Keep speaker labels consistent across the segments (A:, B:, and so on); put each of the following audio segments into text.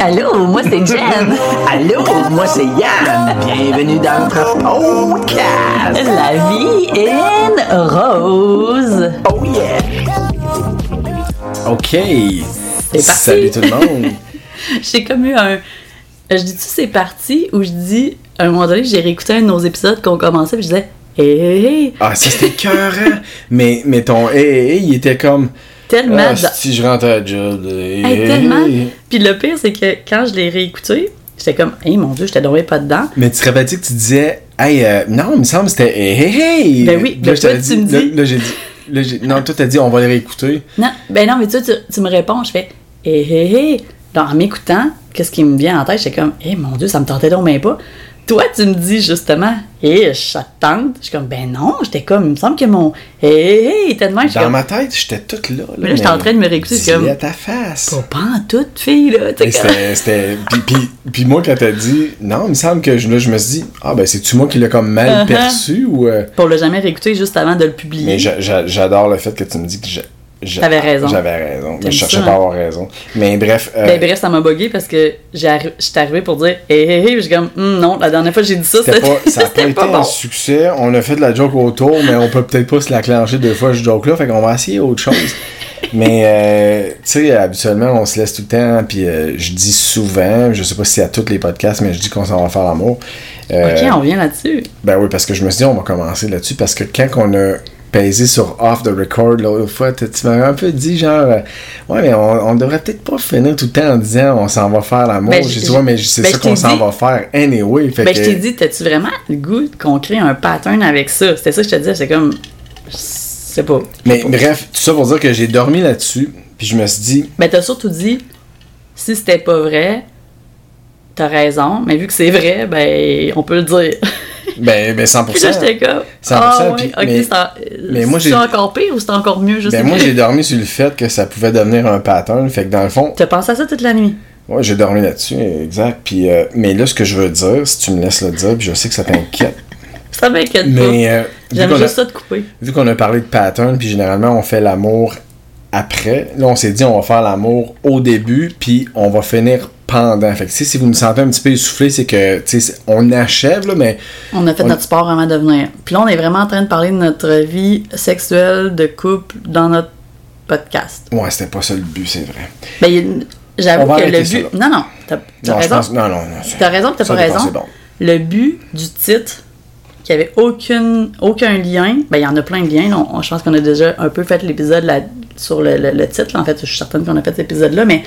A: Allô, moi c'est Jen.
B: Allô, moi c'est Yann. Bienvenue dans notre podcast.
A: La vie est rose.
B: Oh yeah.
C: OK.
A: C'est parti.
C: Salut tout le monde.
A: J'ai comme eu un. Je dis-tu c'est parti ou je dis. À un moment donné, j'ai réécouté un de nos épisodes qu'on commençait puis je disais. Hé hé hé.
C: Ah, ça c'était cœurant. mais, mais ton hé hé hé, il était comme.
A: Tellement.
C: Ah,
A: dans-
C: si je rentre à la job.
A: Hey,
C: hé,
A: tellement. Puis le pire, c'est que quand je l'ai réécouté, j'étais comme, hey mon dieu, j'étais tombé pas dedans.
C: Mais tu te rappelles-tu que tu disais, hey, euh, non, il me semble que c'était hé hé hé.
A: Ben oui,
C: Là,
A: ben
C: je
A: toi, tu me dis-
C: Là, j'ai dit. là, j'ai- non, toi, t'as dit, on va les réécouter.
A: Non, ben non, mais tu, tu, tu me réponds, je fais, hé hé hé. En m'écoutant, qu'est-ce qui me vient en tête? J'étais comme, hé mon dieu, ça me tentait donc même pas. Toi, tu me dis justement, hé, ça te tente? Je suis comme, ben non, j'étais comme, il me semble que mon hé hé hé était de même.
C: Dans
A: comme,
C: ma tête, j'étais toute là. là
A: Mais là, j'étais en train de me réécouter, comme-
C: à ta face.
A: pas, pas en toute fille, là.
C: C'était. Puis, puis, puis moi, quand t'as dit, non, il me semble que je, là, je me suis dit, ah, ben, c'est-tu moi qui l'ai comme mal
A: Uh-huh.
C: perçu ou. euh,
A: Pour le jamais réécouter juste avant de le publier.
C: Mais j'a- j'a- j'adore le fait que tu me dis que
A: T'avais raison.
C: J'avais raison. Mais je cherchais
A: ça,
C: pas à
A: hein?
C: avoir raison. Mais bref. euh,
A: Ben bref, ça m'a bugué parce que j'étais arrivé pour dire hé hé hé, j'ai comme Hum, non, la dernière fois que j'ai dit ça,
C: c'était pas, ça a pas été un succès. On a fait de la joke autour, mais on peut peut-être pas se la clencher deux fois ce joke-là. Fait qu'on va essayer autre chose. mais, euh, tu sais, habituellement, on se laisse tout le temps. Puis euh, je dis souvent, je sais pas si c'est à tous les podcasts, mais je dis qu'on s'en va faire l'amour. Euh,
A: Ok, on vient là-dessus.
C: Ben oui, parce que je me suis dit, on va commencer là-dessus. Parce que quand on a pesé sur off the record l'autre fois, tu m'avais un peu dit, genre, euh, ouais, mais on, on devrait peut-être pas finir tout le temps en disant, on s'en va faire l'amour.
A: Ben,
C: J'ai
A: je-
C: dit, ouais, mais c'est
A: ben,
C: ça qu'on s'en va faire anyway. Fait
A: Ben,
C: que,
A: je t'ai dit, t'as-tu vraiment le goût qu'on crée un pattern avec ça? C'était ça que je te disais, c'est comme. Je sais pas.
C: Mais bref, tout ça pour dire que j'ai dormi là-dessus. Puis je me suis dit,
A: Ben, t'as surtout dit, si c'était pas vrai, t'as raison, mais vu que c'est vrai, ben, on peut le dire.
C: Ben, ben 100%.
A: Puis là, j'étais comme.
C: 100%,
A: Ah, ouais,
C: puis-
A: ok,
C: mais- moi, j'ai-
A: encore pire ou c'est encore mieux? Je sais
C: ben moi,
A: plus.
C: j'ai dormi sur le fait que ça pouvait devenir un pattern. Fait que dans le fond,
A: T'as pensé à ça toute la nuit?
C: ouais, j'ai dormi là-dessus, exact. Puis, euh, mais là, ce que je veux dire, si tu me laisses le dire, puis je sais que ça t'inquiète.
A: Ça m'inquiète pas.
C: Mais euh,
A: J'aime
C: a-
A: juste ça de couper.
C: vu qu'on a parlé de pattern, puis généralement on fait l'amour après, là on s'est dit on va faire l'amour au début, puis on va finir pendant. Fait que si vous me sentez un petit peu essoufflé, c'est que on achève, là, mais
A: On a fait
C: On-
A: notre sport avant de venir. Puis là, on est vraiment en train de parler de notre vie sexuelle, de couple, dans notre podcast.
C: ouais, c'était pas ça le but, c'est vrai.
A: Ben, j'avoue que le
C: ça,
A: but.
C: là.
A: Non, non, t'as raison.
C: pense- non, non, non.
A: T'as raison, t'as
C: ça
A: pas raison.
C: bon.
A: Le but du titre, qu'il n'y avait aucune, aucun lien, ben, il y en a plein de liens. On- on- je pense qu'on a déjà un peu fait l'épisode là- sur le, le- le titre. là. En fait, je suis certaine qu'on a fait cet épisode-là, mais.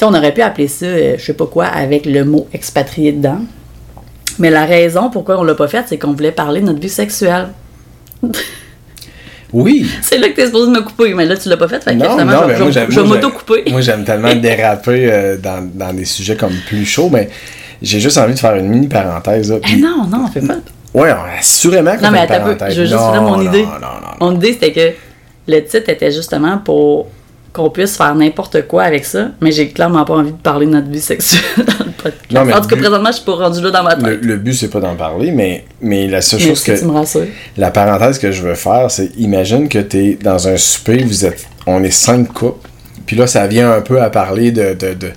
A: Sais, on aurait pu appeler ça, euh, je sais pas quoi, avec le mot expatrié dedans. Mais la raison pourquoi on l'a pas fait, c'est qu'on voulait parler de notre vie sexuelle.
C: Oui!
A: C'est là que t'es supposé me couper, mais là tu l'as pas fait, fait que
C: Non,
A: finalement,
C: non,
A: je,
C: mais
A: je-
C: moi j'aime.
A: je vais m'auto-couper.
C: Moi j'aime tellement déraper euh, dans, dans des sujets comme plus chauds, mais j'ai juste envie de faire une mini parenthèse. Là,
A: Eh non, non, on fait pas.
C: On- assurément qu'on
A: Non, mais attends je veux juste
C: Non,
A: mon idée.
C: Non, non, non.
A: Mon idée, c'était que le titre était justement pour qu'on puisse faire n'importe quoi avec ça, mais j'ai clairement pas envie de parler de notre vie sexuelle dans le podcast.
C: Non, mais
A: en tout cas,
C: but-
A: présentement, je suis pas rendue là dans ma tête.
C: le but, c'est pas d'en parler, mais, mais la seule chose que. La parenthèse que je veux faire, c'est imagine que tu es dans un souper, vous êtes, on est cinq couples, puis là, ça vient un peu à parler de, de, de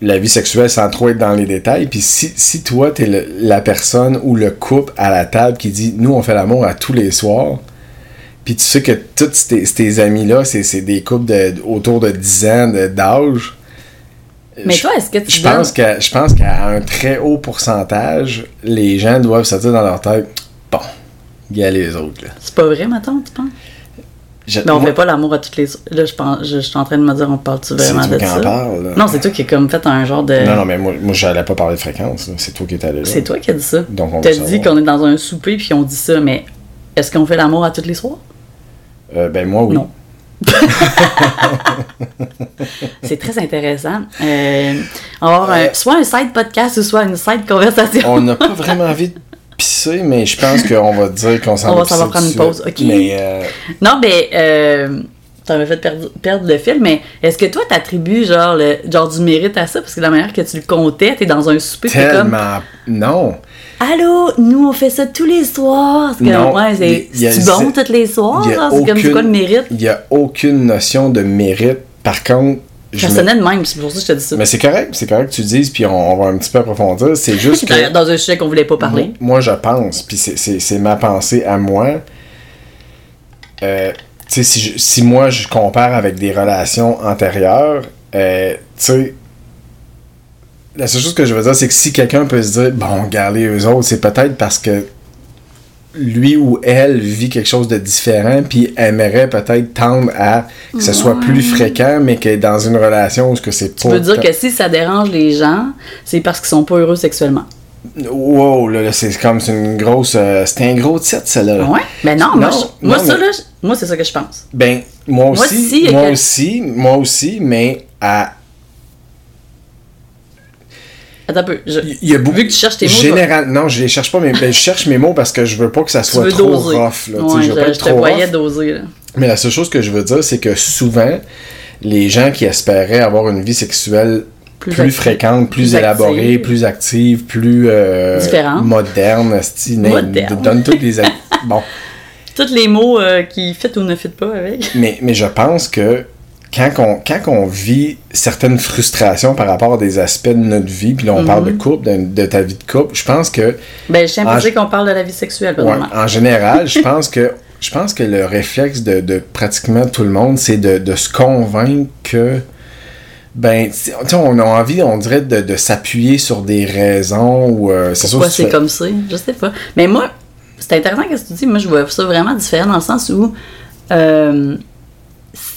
C: la vie sexuelle sans trop être dans les détails. Puis si, si toi, tu es la personne ou le couple à la table qui dit Nous, on fait l'amour à tous les soirs, puis tu sais que tous tes, tes amis-là, c'est des couples de, autour de 10 ans d'âge.
A: Mais
C: je-
A: toi, est-ce que tu
C: je
A: donnes-
C: pense que je pense qu'à un très haut pourcentage, les gens doivent se dire dans leur tête Bon, il y a les autres.
A: C'est pas vrai, maintenant, tu penses?
C: Je-
A: Mais on
C: moi-
A: fait pas l'amour à toutes les. Là, je, pense, je, je suis en train de me dire, on parle-tu vraiment de ça?
C: parle. là.
A: Non, c'est toi qui as comme fait un genre de.
C: Non, non, mais moi, moi j'allais pas parler de fréquence. C'est toi qui es allé là.
A: C'est toi qui as dit ça.
C: Donc, on
A: T'as dit qu'on est dans un souper puis on dit ça, mais est-ce qu'on fait l'amour à tous les soirs?
C: Euh, ben, moi, oui.
A: Non. C'est très intéressant. Euh, on va avoir un- soit un side podcast ou soit une side conversation.
C: On n'a pas vraiment envie de pisser, mais je pense qu'on va dire qu'on s'en
A: On
C: va
A: va s'en va prendre une pause, ok.
C: Mais, euh,
A: Non, mais euh, ça m'a fait perdre, perdre le fil, mais est-ce que toi, t'attribues genre, le, genre du mérite à ça? Parce que la manière que tu le comptais, t'es dans un souper, t'es comme
C: tellement. Non.
A: Allô, nous on fait ça tous les soirs. C'est ouais, bon tous les soirs, c'est comme quoi le mérite?
C: Il n'y a aucune notion de mérite. Par contre, je
A: Ça sonnait de même, c'est pour ça que je te dis ça.
C: Mais c'est correct, c'est correct que tu le dises, puis on, on va un petit peu approfondir. C'est juste que.
A: Dans un sujet qu'on voulait pas parler.
C: Moi, moi, je pense, puis c'est- c'est c'est ma pensée à moi. Euh, tu sais, si, je- si moi je compare avec des relations antérieures, euh, tu sais, la seule chose que je veux dire, c'est que si quelqu'un peut se dire, bon, regardez eux autres, c'est peut-être parce que lui ou elle vit quelque chose de différent, puis aimerait peut-être tendre à que ce soit plus fréquent, mais que dans une relation où ce que c'est
A: Tu veux dire que si ça dérange les gens, c'est parce qu'ils sont pas heureux sexuellement.
C: Wow, là, là, c'est comme c'est une grosse. euh, C'était un gros titre, celle-là.
A: Ouais. Ben non, moi, je- moi
C: non,
A: ça,
C: mais-
A: là, moi, c'est ça que je pense.
C: Ben, moi
A: Moi,
C: aussi, moi
A: quel-
C: aussi, moi aussi, mais à.
A: Attends un peu. je-
C: Il y a beaucoup.
A: Vu que tu cherches tes mots,
C: Général... Non, je les cherche pas, mais ben, je cherche mes mots parce que je veux pas que ça soit trop
A: doser.
C: rough. Là, tu sais,
A: Ouais,
C: je veux pas être
A: je te
C: trop
A: voyais
C: rough.
A: doser. Là.
C: Mais la seule chose que je veux dire, c'est que souvent, les gens qui espéraient avoir une vie sexuelle
A: Plus
C: fréquente, plus,
A: Plus
C: élaborée,
A: active.
C: plus active, plus euh,
A: Différente.
C: moderne,
A: Moderne.
C: donne toutes les bon,
A: Tous les mots euh, qui fit ou ne fit pas avec.
C: mais, mais je pense que quand on, quand on vit certaines frustrations par rapport à des aspects de notre vie, puis là on parle de couple, de, de ta vie de couple, je pense que
A: Ben, je tiens à dire qu'on parle de la vie sexuelle,
C: Ouais, en général, je pense que je pense que le réflexe de, de pratiquement tout le monde, c'est de, de se convaincre que ben, tu sais, on a envie, on dirait, de, de s'appuyer sur des raisons ou euh, c'est
A: Pourquoi c'est
C: fais-
A: comme ça? Je sais pas. Mais moi, c'est intéressant ce que tu dis. Moi, je vois ça vraiment différent dans le sens où euh,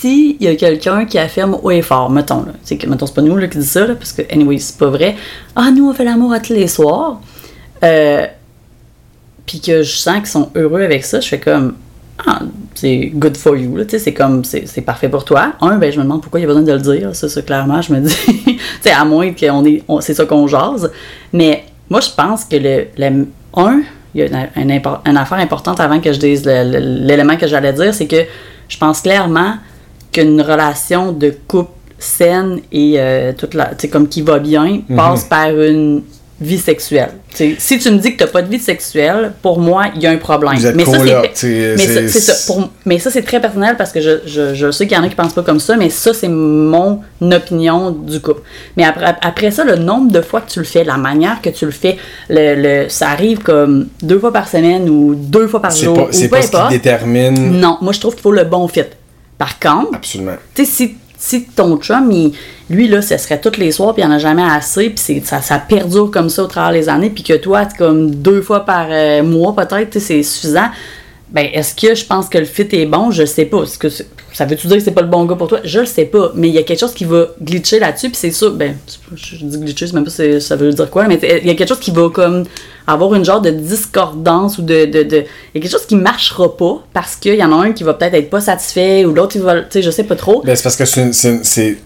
A: s'il y a quelqu'un qui affirme haut et fort, mettons, là, c'est que, mettons, c'est pas nous là, qui dit ça, là, parce que, anyway, c'est pas vrai. Ah, nous, on fait l'amour à tous les soirs. Euh, puis que je sens qu'ils sont heureux avec ça, je fais comme ah, c'est good for you, tu sais, c'est comme, c'est c'est parfait pour toi. Un, ben, je me demande pourquoi il y a besoin de le dire, ça, ça, clairement, je me dis, tu sais, à moins qu'on est, on- c'est ça qu'on jase. Mais moi, je pense que le, le- un, il y a une, affaire importante avant que je dise le- l'élément que j'allais dire, c'est que je pense clairement qu'une relation de couple saine et euh, toute la, comme qui va bien passe par une vie sexuelle. Si tu me dis que tu n'as pas de vie sexuelle, pour moi, il y a un problème.
C: Vous êtes
A: mais ça, c'est-
C: tu sais,
A: mais ça,
C: c'est-
A: c'est ça. Pour- mais ça, c'est très personnel parce que je, je, je sais qu'il y en a qui pensent pas comme ça, mais ça, c'est mon opinion du couple. Mais après, après ça, le nombre de fois que tu le fais, la manière que tu le fais, le, le- ça arrive comme deux fois par semaine ou deux fois par
C: c'est
A: jour,
C: pas,
A: ou
C: c'est pas ce qui
A: importe.
C: détermine
A: Non, moi, je trouve qu'il faut le bon fit. Par contre,
C: absolument.
A: si, si ton chum, il- lui, là, ce serait tous les soirs, puis il n'y en a jamais assez, puis c'est- ça, ça perdure comme ça au travers des années, puis que toi, comme deux fois par euh, mois, peut-être, c'est suffisant. Ben, est-ce que je pense que le fit est bon? Je sais pas. Est-ce que ça veut-tu dire que c'est pas le bon gars pour toi? Je le sais pas. Mais il y a quelque chose qui va glitcher là-dessus, puis c'est sûr. Ben, je dis glitcher, c'est même pas ça veut dire quoi, mais il y a quelque chose qui va comme avoir une genre de discordance ou de. de, de- il y a quelque chose qui marchera pas parce qu'il y en a un qui va peut-être être pas satisfait ou l'autre, il va. Tu sais, je sais pas trop.
C: Ben, c'est parce que c'est. sais,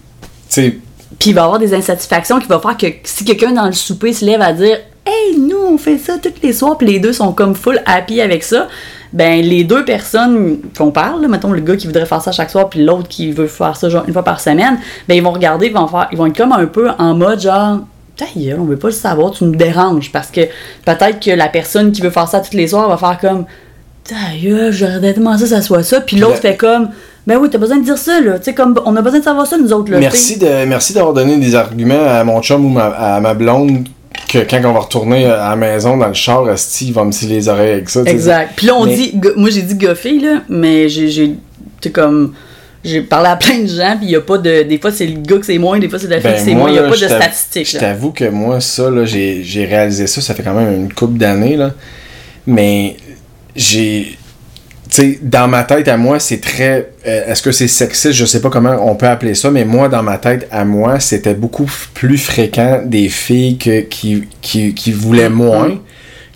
A: Puis il va y avoir des insatisfactions qui va faire que si quelqu'un dans le souper se lève à dire Hey, nous, on fait ça tous les soirs, puis les deux sont comme full happy avec ça, ben les deux personnes qu'on parle, là, mettons le gars qui voudrait faire ça chaque soir, puis l'autre qui veut faire ça genre une fois par semaine, ben ils vont regarder, ils vont, faire, ils vont être comme un peu en mode genre ta gueule, on veut pas le savoir, tu nous déranges. Parce que peut-être que la personne qui veut faire ça tous les soirs va faire comme ta gueule, j'aurais tellement ça, ça soit ça. Puis l'autre
C: la-
A: fait comme ben oui, t'as besoin de dire ça, là. Tu sais, comme on a besoin de savoir ça, nous autres, là.
C: merci de merci d'avoir donné des arguments à mon chum ou ma- à ma blonde que quand on va retourner à la maison dans le char, Asti, il va me scier les oreilles avec ça.
A: Exact. Puis là, on
C: Mais-
A: dit, moi j'ai dit goffé, là, mais j'ai, comme, j'ai parlé à plein de gens, puis il y a pas de, des fois c'est le gars que c'est moins, des fois c'est la fille
C: Ben,
A: que c'est
C: moi,
A: moins, il y a pas de statistiques,
C: Je t'avoue que moi, ça, là, j'ai j'ai réalisé ça, ça fait quand même une couple d'années, là. Mais j'ai. Sais, dans ma tête à moi, c'est très. euh, Est-ce que c'est sexiste? Je sais pas comment on peut appeler ça, mais moi, dans ma tête à moi, c'était beaucoup plus fréquent des filles que, qui, qui, qui voulaient
A: Mm-hmm.
C: moins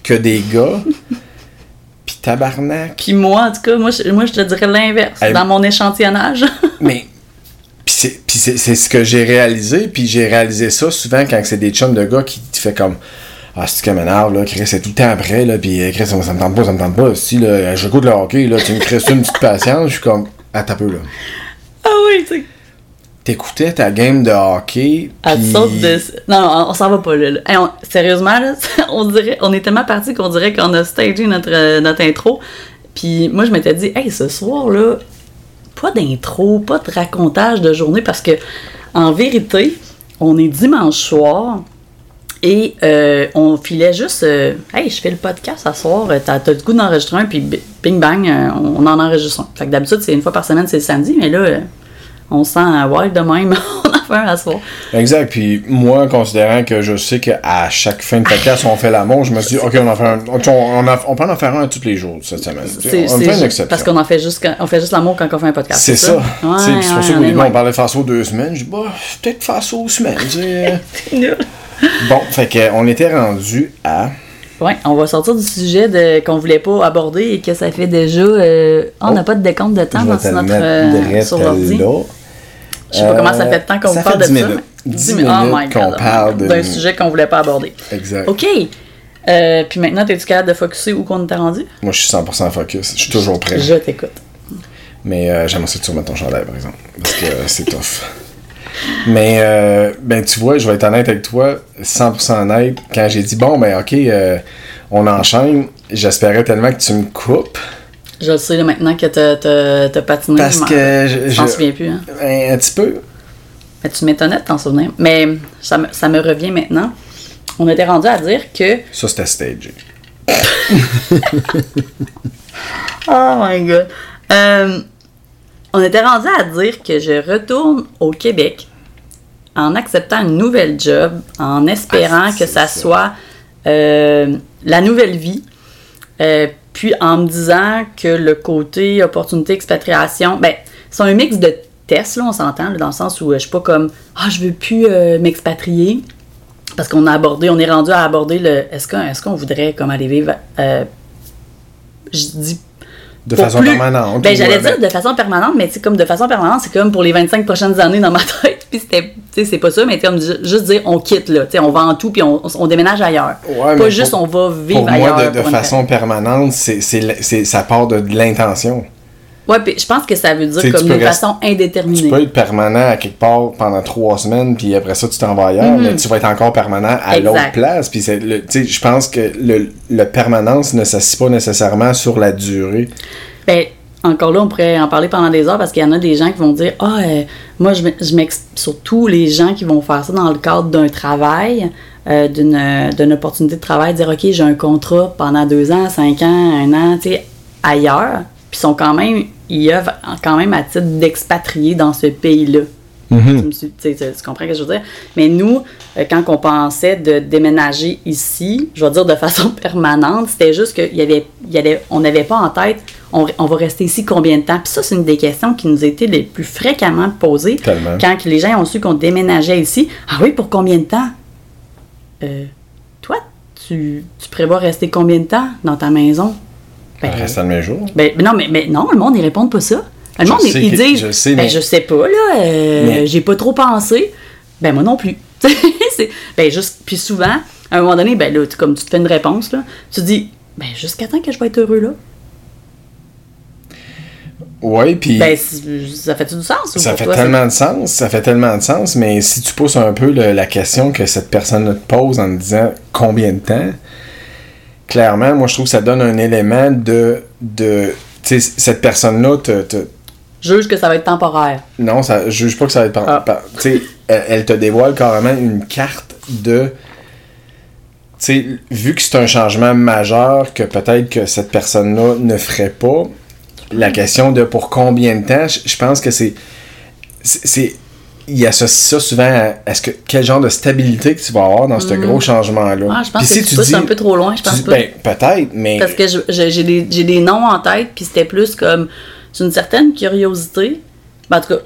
C: que des gars. Puis tabarnak.
A: Puis moi, en tout cas, moi, je, moi, je te dirais l'inverse,
C: Hey.
A: dans mon échantillonnage.
C: Mais. Puis c'est, ce que j'ai réalisé, puis j'ai réalisé ça souvent quand c'est des chums de gars qui te fait comme Ah, c'est que m'énerve, là, Chris, c'est tout le temps après, là, puis euh, Chris, ça, me- tente pas, ça me tente pas. Si, là, je goûte le hockey, là, tu me crées une petite patience, je suis comme Ah, t'as peu, là.
A: ah oui, tu sais.
C: T'écoutais ta game de hockey, puis-
A: saute de. Non, non, on s'en va pas là. là. Hey, on- sérieusement, là, on dirait, on est tellement parti qu'on dirait qu'on a stagé notre, euh, notre intro. Puis moi, je m'étais dit, hey, ce soir, là, pas d'intro, pas de racontage de journée, parce que En vérité, on est dimanche soir et euh, on filait juste euh, Hey, je fais le podcast ce soir, euh, t'as, t'as le goût d'enregistrer un, puis bing bang, euh, on en enregistre un. Fait que d'habitude, c'est une fois par semaine, c'est le samedi, mais là, on se sent wild de même, on en fait un à soir.
C: Exact. Puis moi, considérant que je sais qu'à chaque fin de podcast, on fait l'amour, je me suis dit, OK, on, en fait un, on, on, en- on peut en faire un tous les jours cette semaine.
A: C'est,
C: on
A: c'est
C: fait une
A: ju-
C: exception.
A: parce qu'on en fait juste, quand- on fait juste l'amour quand on fait un podcast.
C: C'est ça.
A: Ouais,
C: c'est
A: ouais,
C: pour ça qu'au début, on parlait ça aux deux semaines. Je dis, bah, peut-être ça aux semaines. bon, fait que, on était rendu à.
A: Ouais, on va sortir du sujet de, qu'on voulait pas aborder et que ça fait déjà. euh, on n'a
C: Oh.
A: pas de décompte de temps dans
C: te
A: notre, euh, sur l'ordi. Je sais pas comment ça
C: Euh,
A: fait de temps qu'on vous parle de
C: 10
A: ça.
C: minutes.
A: mais-
C: 10
A: mi- oh
C: minutes
A: my
C: qu'on
A: God,
C: parle de-
A: d'un sujet qu'on voulait pas aborder.
C: Exact.
A: OK. Euh, puis maintenant, es-tu capable de focusser où qu'on était rendu?
C: Moi, je suis 100% focus. Je suis toujours prêt.
A: Je t'écoute.
C: Mais euh, j'aimerais ça que tu remettes ton chandail, par exemple. Parce que euh, c'est tough. Mais, euh, ben, tu vois, je vais être honnête avec toi, 100% honnête. Quand j'ai dit, bon, ben, ok, euh, on enchaîne, j'espérais tellement que tu me coupes.
A: Je le sais là, maintenant que t'as, patiné.
C: Parce
A: je
C: que je-
A: Je souviens plus. Hein.
C: Un, un petit peu.
A: Mais tu m'étonnais de t'en souvenir. Mais ça me, ça me revient maintenant. On était rendu à dire que
C: Ça, c'était stagé.
A: Oh my god. Euh, on était rendu à dire que je retourne au Québec en acceptant une nouvelle job, en espérant
C: Ah,
A: que ça,
C: ça.
A: soit euh, la nouvelle vie. Euh, puis en me disant que le côté opportunité expatriation, ben, c'est un mix de tests, là, on s'entend, dans le sens où euh, je suis pas comme Ah, je veux plus euh, m'expatrier. Parce qu'on a abordé, on est rendu à aborder le est-ce qu'on est qu'on voudrait comme aller vivre euh, je dis
C: De façon
A: plus-
C: permanente.
A: Ben, j'allais dire de façon permanente, mais comme de façon permanente, c'est comme pour les 25 prochaines années dans ma tête. Puis c'était, tu sais, c'est pas ça, mais comme ju- juste dire on quitte là, tu sais, on vend tout puis on, on déménage ailleurs.
C: Ouais,
A: pas juste
C: pour-
A: on va vivre
C: Pour
A: ailleurs.
C: moi, de, façon permanente, c'est, c'est, l- c'est- ça part de, de l'intention.
A: Ouais, puis je pense que ça veut dire
C: Tu
A: comme
C: tu rester-
A: façon
C: Tu
A: indéterminée.
C: peux être permanent à quelque part pendant trois semaines, puis après ça, tu t'en vas ailleurs, mais tu vas être encore permanent à
A: Mhm.
C: L'autre place. Puis tu je pense que le, le permanence ne s'assied pas nécessairement sur la durée.
A: Ben, encore là, on pourrait en parler pendant des heures parce qu'il y en a des gens qui vont dire Ah, euh, moi, je m'ex- je m'ex. Surtout les gens qui vont faire ça dans le cadre d'un travail, euh, d'une euh, d'une opportunité de travail, dire Ok, j'ai un contrat pendant deux ans, cinq ans, un an, tu sais, ailleurs. Puis sont quand même, ils œuvrent quand même à titre d'expatriés dans ce pays-là. Suis- tu comprends ce que je veux dire? Mais nous, euh, quand on pensait de déménager ici, je vais dire de façon permanente, c'était juste y avait, il y avait, on n'avait pas en tête, on, on va rester ici combien de temps? Puis ça, c'est une des questions qui nous était les plus fréquemment posées
C: Tellement.
A: quand les gens ont su qu'on déménageait ici. Ah oui, pour combien de temps? Euh, toi, tu, tu prévois rester combien de temps dans ta maison? Ben,
C: Reste le même jour.
A: ben, ben non, mais, mais non, le monde, ils répondent pas ça. Le
C: Je
A: monde, ils
C: que-
A: disent,
C: je sais,
A: ben,
C: mais-
A: je sais pas, là, euh,
C: Mais-
A: j'ai pas trop pensé. Ben, moi non plus. Ben, juste, puis souvent, à un moment donné, ben, là, comme tu te fais une réponse, là, tu dis, ben, jusqu'à temps que je vais être heureux, là.
C: Oui, puis
A: Ben, ça fait-tu du sens? ou
C: ça fait
A: toi,
C: tellement de sens, ça fait tellement de sens, mais si tu pousses un peu le- la question que cette personne te pose en te disant combien de temps, clairement, moi je trouve que ça donne un élément de. de tu sais, cette personne-là te,
A: Juge que ça va être temporaire.
C: Non, ça, juge pas que ça va être.
A: Ah.
C: par- tu sais, elle, elle te dévoile carrément une carte de. Tu sais, vu que c'est un changement majeur que peut-être que cette personne-là ne ferait pas, la question de pour combien de temps, je, pense que c'est- c'est- Il associe ça souvent à, à ce que, quel genre de stabilité que tu vas avoir dans ce gros changement-là.
A: Ah, je pense
C: Puis
A: que
C: si
A: tu pousses
C: dis-
A: un peu trop loin, je pense
C: dis,
A: pas.
C: ben, peut-être, mais.
A: Parce que j'ai des, j'ai des noms en tête, puis c'était plus comme c'est une certaine curiosité. Ben, en tout cas,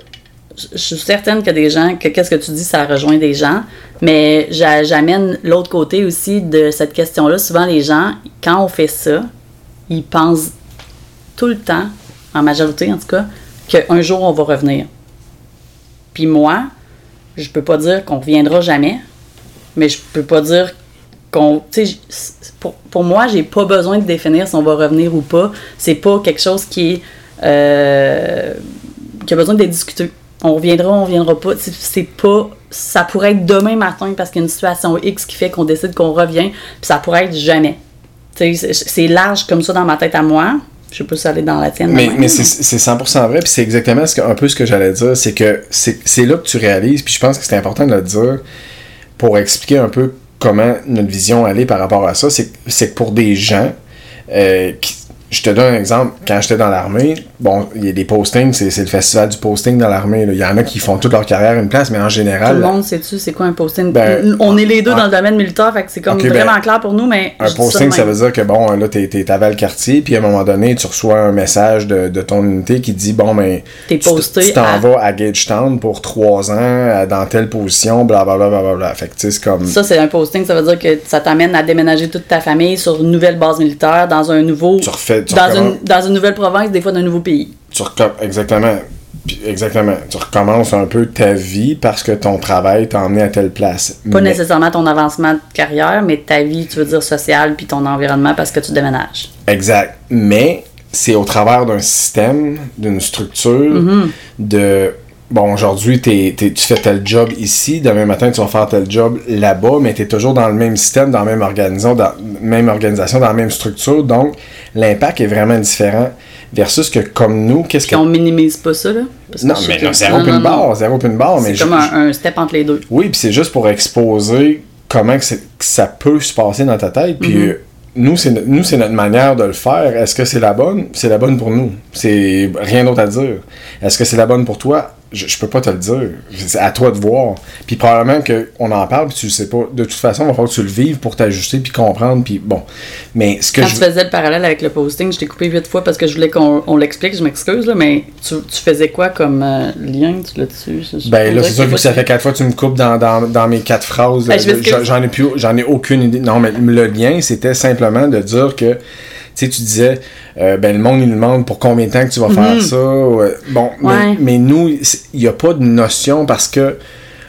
A: je suis certaine que des gens, que qu'est-ce que tu dis, ça rejoint des gens, mais j'a- j'amène l'autre côté aussi de cette question-là. Souvent, les gens, quand on fait ça, ils pensent tout le temps, en majorité en tout cas, qu'un jour on va revenir. Puis moi, je peux pas dire qu'on reviendra jamais, mais je peux pas dire qu'on. Pour, pour moi, j'ai pas besoin de définir si on va revenir ou pas. C'est pas quelque chose qui est. euh, qui a besoin d'être discuté. On reviendra, on reviendra pas. C'est- pas. Ça pourrait être demain matin parce qu'il y a une situation X qui fait qu'on décide qu'on revient, puis ça pourrait être jamais. C'est large comme ça dans ma tête à moi. Je sais pas si ça allait dans la tienne.
C: Mais, mais c'est c'est 100% vrai, puis c'est exactement ce que, un peu ce que j'allais dire, c'est que c'est là que tu réalises, puis je pense que c'est important de le dire pour expliquer un peu comment notre vision allait par rapport à ça. C'est c'est que pour des gens, euh, qui- je te donne un exemple, quand j'étais dans l'armée, bon, il y a des postings, c'est le festival du posting dans l'armée, il y en a qui font toute leur carrière une place, mais en
A: Tout
C: général,
A: le monde sait-tu c'est quoi un posting?
C: Ben,
A: on est les deux dans le domaine militaire, fait que c'est comme
C: ben,
A: vraiment clair pour nous, mais.
C: Un posting, ça veut dire que bon, là, t'es, t'es à Val-Cartier, puis à un moment donné, tu reçois un message de, de ton unité qui dit bon, ben,
A: T'es
C: tu,
A: posté
C: tu t'en
A: à-
C: vas à Gagetown pour trois ans, dans telle position, blablabla. Bla, bla, bla. Fait que, tu sais, c'est comme.
A: Ça, c'est un posting, ça veut dire que ça t'amène à déménager toute ta famille sur une nouvelle base militaire, dans un nouveau.
C: Tu refais- tu
A: dans, une, dans une nouvelle province, des fois d'un nouveau pays.
C: tu exactement. Exactement. Tu recommences un peu ta vie parce que ton travail t'a emmené à telle place.
A: Pas
C: Mais-
A: nécessairement ton avancement de carrière, mais ta vie, tu veux dire sociale, puis ton environnement parce que tu déménages.
C: Exact. Mais c'est au travers d'un système, d'une structure,
A: Mm-hmm.
C: de. Bon, aujourd'hui, tu fais tel job ici, demain matin, tu vas faire tel job là-bas, mais tu es toujours dans le même système, dans la même organisation, dans, même organisation, dans la même structure. Donc, l'impact est vraiment différent. Versus que, comme nous, qu'est-ce que.
A: Puis on minimise pas ça, là? parce que
C: Non,
A: sais
C: mais
A: que-
C: non, zéro
A: non.
C: barre, zéro pin barre,
A: C'est comme un, un step entre les deux.
C: oui, puis c'est juste pour exposer comment que, que ça peut se passer dans ta tête. Puis nous, c'est no- nous, c'est notre manière de le faire. Est-ce que c'est la bonne? C'est la bonne pour nous. C'est rien d'autre à dire. Est-ce que c'est la bonne pour toi? Je, je peux pas te le dire. C'est à toi de voir. Puis probablement qu'on en parle, puis tu le sais pas. De toute façon, il va falloir que tu le vives pour t'ajuster, puis comprendre, puis bon. Mais ce que
A: Quand
C: je...
A: tu faisais le parallèle avec le posting, je t'ai coupé huit fois parce que je voulais qu'on on l'explique, je m'excuse, là, mais tu, tu faisais quoi comme euh, lien, tu l'as-dessus?
C: Ben là, c'est ça, vu que ça fait quatre fois que tu me coupes dans, dans, dans mes quatre phrases,
A: m'excuse.
C: j'en- ai plus, j'en ai aucune idée. Non, mais le lien, c'était simplement de dire que, sais, tu disais, euh, ben le monde, il nous demande pour combien de temps que tu vas faire ça. ouais. Bon, mais-
A: Mhm. Ouais.
C: mais, nous, il n'y a pas de notion parce que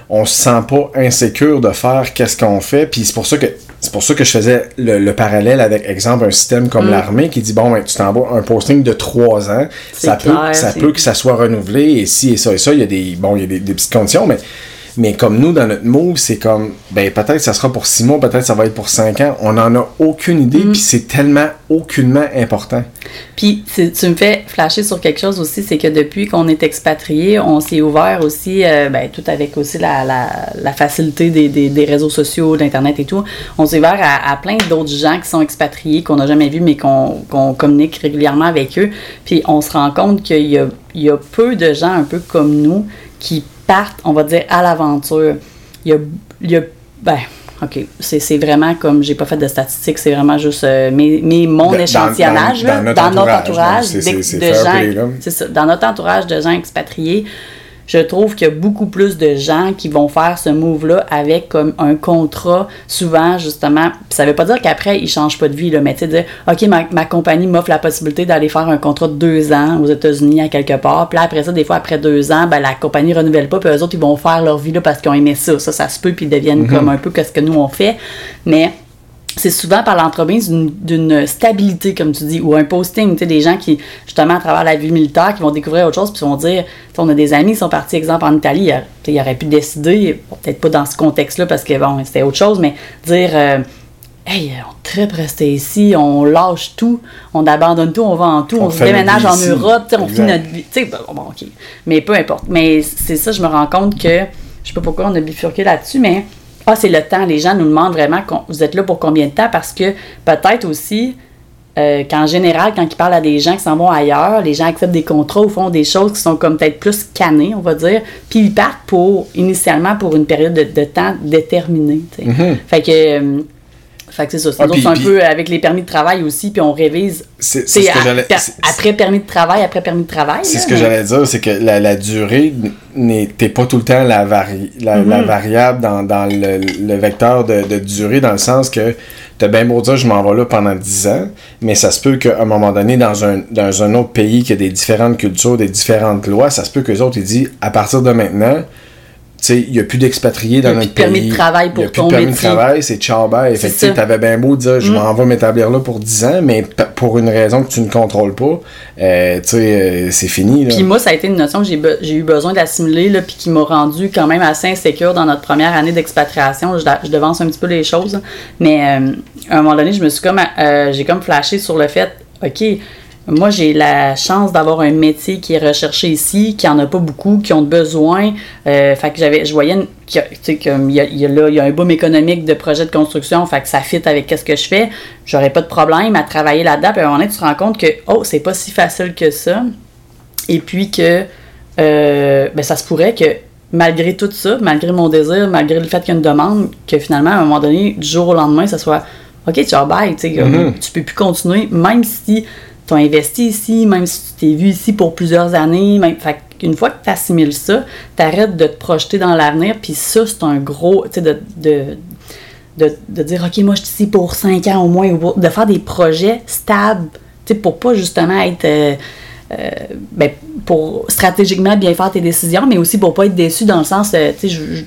C: on se sent pas insécure de faire qu'est-ce qu'on fait. Puis c'est pour ça que c'est pour ça que je faisais le, le parallèle avec, exemple, un système comme
A: Mhm.
C: l'armée qui dit bon, ben, tu t'envoies un posting de trois ans.
A: C'est
C: Ça peut, ça peut que ça soit renouvelé et si et ça et ça. Il y a des, bon, il y a des, des petites conditions, mais, mais comme nous, dans notre move, c'est comme, ben peut-être ça sera pour six mois, peut-être ça va être pour cinq ans. On n'en a aucune idée,
A: Mm.
C: puis c'est tellement aucunement important.
A: Puis tu me fais flasher sur quelque chose aussi, c'est que depuis qu'on est expatrié, on s'est ouvert aussi, euh, ben, tout avec aussi la, la, la facilité des, des, des réseaux sociaux, d'Internet et tout, on s'est ouvert à, à plein d'autres gens qui sont expatriés, qu'on n'a jamais vus, mais qu'on communique régulièrement avec eux. Puis on se rend compte qu'il y a, il y a peu de gens un peu comme nous qui partent, on va dire, à l'aventure. Il y a, il y a ben, OK, c'est vraiment comme, j'ai pas fait de statistiques, c'est vraiment juste euh, mes, mes- mon
C: Dans- dans-
A: échantillonnage,
C: dans notre
A: dans notre
C: entourage, donc
A: de gens, c'est ça, dans notre entourage de gens expatriés, je trouve qu'il y a beaucoup plus de gens qui vont faire ce move-là avec comme un contrat, souvent, justement. Ça veut pas dire qu'après, ils changent pas de vie, là, mais tu sais, dire, OK, ma, ma compagnie m'offre la possibilité d'aller faire un contrat de deux ans aux États-Unis à quelque part. Puis là, après ça, des fois, après deux ans, ben, la compagnie renouvelle pas, puis eux autres, ils vont faire leur vie là parce qu'ils ont aimé ça. Ça, ça se peut, puis ils deviennent comme un peu que ce que nous, on fait. Mais c'est souvent par l'entremise d'une- stabilité, comme tu dis, ou un posting, tu sais, des gens qui, justement, à travers la vie militaire, qui vont découvrir autre chose, puis vont dire, on a des amis qui sont partis, exemple, en Italie, il, a- tu sais, il aurait pu décider, peut-être pas dans ce contexte-là, parce que, bon, c'était autre chose, mais dire, euh, hey, on tripe rester ici, on lâche tout, on abandonne tout, on vend tout,
C: On
A: on, se déménage en
C: ici.
A: Europe, tu sais, on fait notre vie, tu sais, bon, bon, ok, mais peu importe. Mais c'est ça, je me rends compte que, je sais pas pourquoi on a bifurqué là-dessus, mais ah, c'est le temps. Les gens nous demandent vraiment, vous êtes là pour combien de temps? Parce que peut-être aussi, euh, qu'en général, quand ils parlent à des gens qui s'en vont ailleurs, les gens acceptent des contrats ou font des choses qui sont comme peut-être plus cannées, on va dire, puis ils partent pour, initialement, pour une période de, de temps déterminée. sais. Fait que... fait que c'est ça. C'est
C: Ah, puis-
A: un
C: puis-
A: peu avec les permis de travail aussi, puis on révise.
C: C'est- ce que
A: per- après permis de travail, après permis de travail.
C: C'est ce que
A: mais-
C: j'allais dire, c'est que la, la durée n'était pas tout le temps la, vari- la,
A: Mm-hmm.
C: la variable dans, dans le, le vecteur de, de durée, dans le sens que t'as bien beau dire je m'en vais là pendant 10 ans, mais ça se peut qu'à un moment donné, dans un, dans un autre pays qui a des différentes cultures, des différentes lois, ça se peut que les autres ils disent à partir de maintenant, il n'y a plus d'expatriés dans
A: Il y a plus
C: notre
A: de permis
C: pays.
A: de travail
C: Il
A: pour
C: a plus
A: ton
C: de permis
A: métier.
C: de travail, c'est. Fait que, tu.
A: Mm.
C: t'avais bien beau dire je m'en vais m'établir là pour 10 ans, mais pour une raison que tu ne contrôles pas, euh, tu sais, euh, c'est fini.
A: Puis moi, ça a été une notion que j'ai, be- eu besoin d'assimiler, puis qui m'a rendu quand même assez insécure dans notre première année d'expatriation. Je, je devance un petit peu les choses, mais euh, à un moment donné, je me suis comme, euh, j'ai comme flashé sur le fait, ok, moi, j'ai la chance d'avoir un métier qui est recherché ici, qui en a pas beaucoup, qui ont besoin. Euh, fait que j'avais, je voyais une- qu'il y a- tu sais, comme il y a, il y a là, il y a un boom économique de projets de construction, fait que ça fit avec ce que je fais. J'aurais pas de problème à travailler là-dedans. Puis à un moment donné, tu te rends compte que, oh, c'est pas si facile que ça. Et puis que, euh, ben, ça se pourrait que, malgré tout ça, malgré mon désir, malgré le fait qu'il y a une demande, que finalement, à un moment donné, du jour au lendemain, ça soit, OK, tu as bye, tu sais, comme,
C: Mhm.
A: tu peux plus continuer, même si tu investi ici, même si tu t'es vu ici pour plusieurs années, même, une fois que tu assimiles ça, tu arrêtes de te projeter dans l'avenir, puis ça, c'est un gros, tu sais, de, de, de, dire, OK, moi, je suis ici pour 5 ans au moins, de faire des projets stables, tu sais, pour pas justement être. euh, euh, ben, pour stratégiquement bien faire tes décisions, mais aussi pour pas être déçu dans le sens, euh, tu sais, je-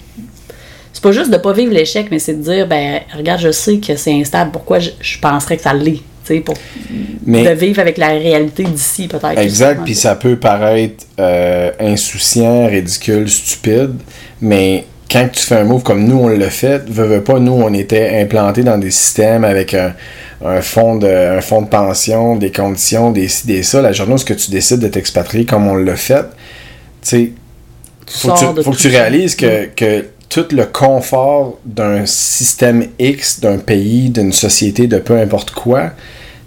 A: c'est pas juste de pas vivre l'échec, mais c'est de dire, ben, regarde, je sais que c'est instable, pourquoi je, penserais que ça l'est, pour
C: Mais-
A: de vivre avec la réalité d'ici, peut-être.
C: Exact, puis ça peut paraître euh, insouciant, ridicule, stupide, mais quand tu fais un move comme nous, on l'a fait, veux, veux pas, nous, on était implantés dans des systèmes avec un, un fonds de, un fonds de pension, des conditions, des ci, des ça. La journée où ce que tu décides de t'expatrier comme on l'a fait, tu sais, faut, que tu, faut que tu réalises que, que tout le confort d'un système X, d'un pays, d'une société, de peu importe quoi,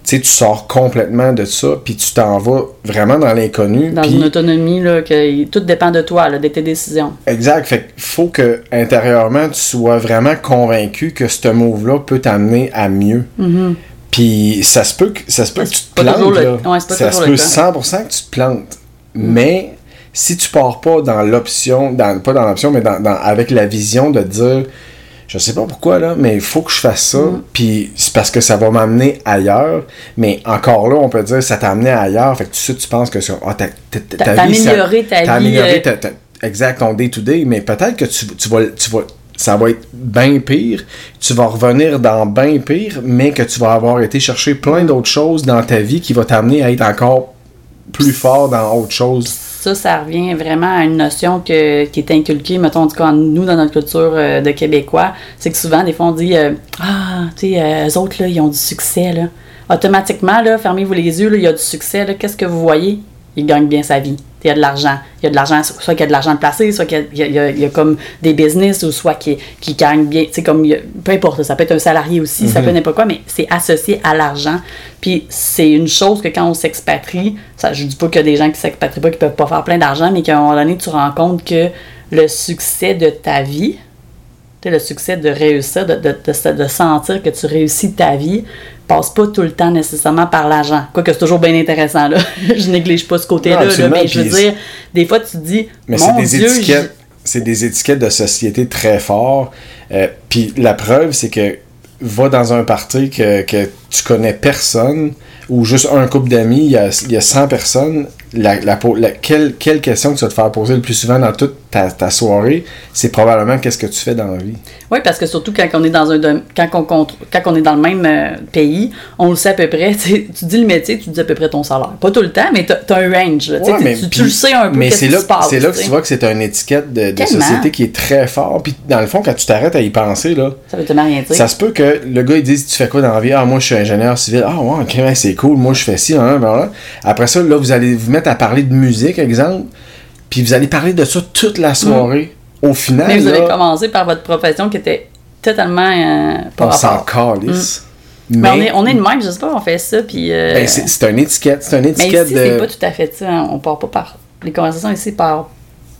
C: tu sais, tu sors complètement de ça, puis tu t'en vas vraiment dans l'inconnu.
A: Dans une autonomie, là, que tout dépend de toi, là, de tes décisions.
C: Exact. Fait qu'il faut que intérieurement tu sois vraiment convaincu que ce move-là peut t'amener à mieux. Puis ça se peut que ça se peut que tu te
A: Mm-hmm.
C: plantes.
A: le- ouais,
C: ça se peut
A: cas.
C: 100% que tu te plantes. Mais si tu pars pas dans l'option, dans, pas dans l'option, mais dans, dans- avec la vision de dire je sais pas pourquoi là, mais il faut que je fasse ça,
A: Mm-hmm.
C: puis c'est parce que ça va m'amener ailleurs. Mais encore là, on peut dire ça t'a amené ailleurs, fait que de suite tu penses que ça, ah, ta, ta, ta-
A: T'as-
C: ta
A: t'as
C: vie, ça-
A: ta
C: t'as
A: vie,
C: amélioré
A: euh,
C: exact, ton day-to-day, mais peut-être que tu, tu, vas, tu vas, ça va être bien pire, tu vas revenir dans bien pire, mais que tu vas avoir été chercher plein d'autres choses dans ta vie qui va t'amener à être encore plus fort dans autre chose.
A: Ça, ça revient vraiment à une notion qui est inculquée, mettons, en tout cas, nous, dans notre culture euh, de Québécois. C'est que souvent, des fois, on dit euh, Ah, tu sais, euh, eux autres, là, ils ont du succès, là. Automatiquement, là, fermez-vous les yeux, là, il y a du succès. Qu'est-ce que vous voyez? Il gagne bien sa vie. Il y a de l'argent. Il y a de l'argent, soit qu'il y a de l'argent de placé, soit qu'il y a, y y comme des business, ou soit qui, qui gagne bien. Sais, comme, a- peu importe, ça peut être un salarié aussi, ça peut être n'importe quoi, mais c'est associé à l'argent. Puis c'est une chose que quand on s'expatrie, ça, je dis pas qu'il y a des gens qui s'expatrient pas, qui peuvent pas faire plein d'argent, mais qu'à un moment donné, tu rends compte que le succès de ta vie, le succès de réussir, de, de, de, de sentir que tu réussis ta vie, passe pas tout le temps nécessairement par l'argent. Quoique c'est toujours bien intéressant, là. je néglige pas ce côté-là, là, mais je veux dire, des fois tu te dis,
C: Mais
A: mon
C: c'est des
A: Dieu,
C: étiquettes. C'est des étiquettes de société très forts. Euh, Puis la preuve, c'est que va dans un party que, que tu connais personne ou juste un couple d'amis, il y a, il y a 100 personnes. La, la, po- la- quelle, quelle question que tu vas te faire poser le plus souvent dans toute ta, ta soirée, c'est probablement qu'est-ce que tu fais dans la vie.
A: Oui, parce que surtout quand on est dans un quand on, quand on est dans le même euh, pays, on le sait à peu près. tu Tu dis le métier, tu dis à peu près ton salaire. Pas tout le temps, mais t'as as un range. là, tu sais,
C: Ouais,
A: tu-
C: mais
A: tu, tu le sais un peu
C: Mais c'est là, c'est là que
A: tu
C: tu vois que c'est une étiquette de, société qui est très fort. Puis dans le fond, quand tu t'arrêtes à y penser, là,
A: Ça veut tellement rien dire.
C: Ça se peut que le gars il dise tu fais quoi dans la vie? Ah moi je suis ingénieur civil. Ah ouais, ok, c'est cool, moi je fais ci, hein, voilà. Après ça, là, vous allez vous mettre à parler de musique, exemple, puis vous allez parler de ça toute la soirée. Au final,
A: mais vous
C: là,
A: avez commencé par votre profession qui était totalement euh, pas
C: on s'en calisse.
A: Mais
C: Mais,
A: on est, on est de même, je sais pas, on fait ça, puis... euh,
C: ben, c'est c'est une étiquette, c'est une
A: mais
C: étiquette
A: ici, c'est
C: de.
A: pas tout à fait ça. hein. On part pas par... Les conversations ici partent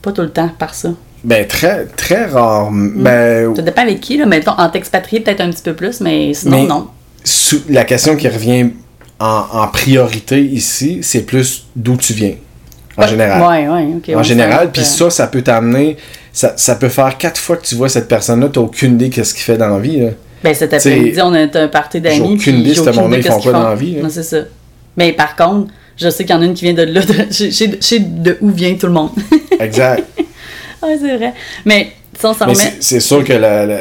A: pas tout le temps par ça.
C: Ben très, très rare. Ben,
A: Ça dépend avec qui, là. Mettons, en t'expatrier peut-être un petit peu plus, mais sinon,
C: Mais-
A: non.
C: sous- la question qui revient en, en priorité ici, c'est plus d'où tu viens. En général.
A: Ouais, ouais, ok.
C: en général,
A: ça,
C: puis ça, ça peut t'amener. Ça, ça peut faire quatre fois que tu vois cette personne-là, t'as aucune idée qu'est-ce qu'il fait dans la vie. Là.
A: Ben, cet après-midi, on a un party
C: j'ai
A: d'amis.
C: aucune
A: puis
C: idée,
A: j'ai
C: ce
A: aucune
C: monde-là,
A: idée
C: ils font quoi dans la vie.
A: Non, c'est ça. Mais par contre, je sais qu'il y en a une qui vient de là. Je sais de où vient tout le monde.
C: Exact.
A: ouais, c'est vrai. Mais si on s'en remet.
C: c'est sûr que la, la,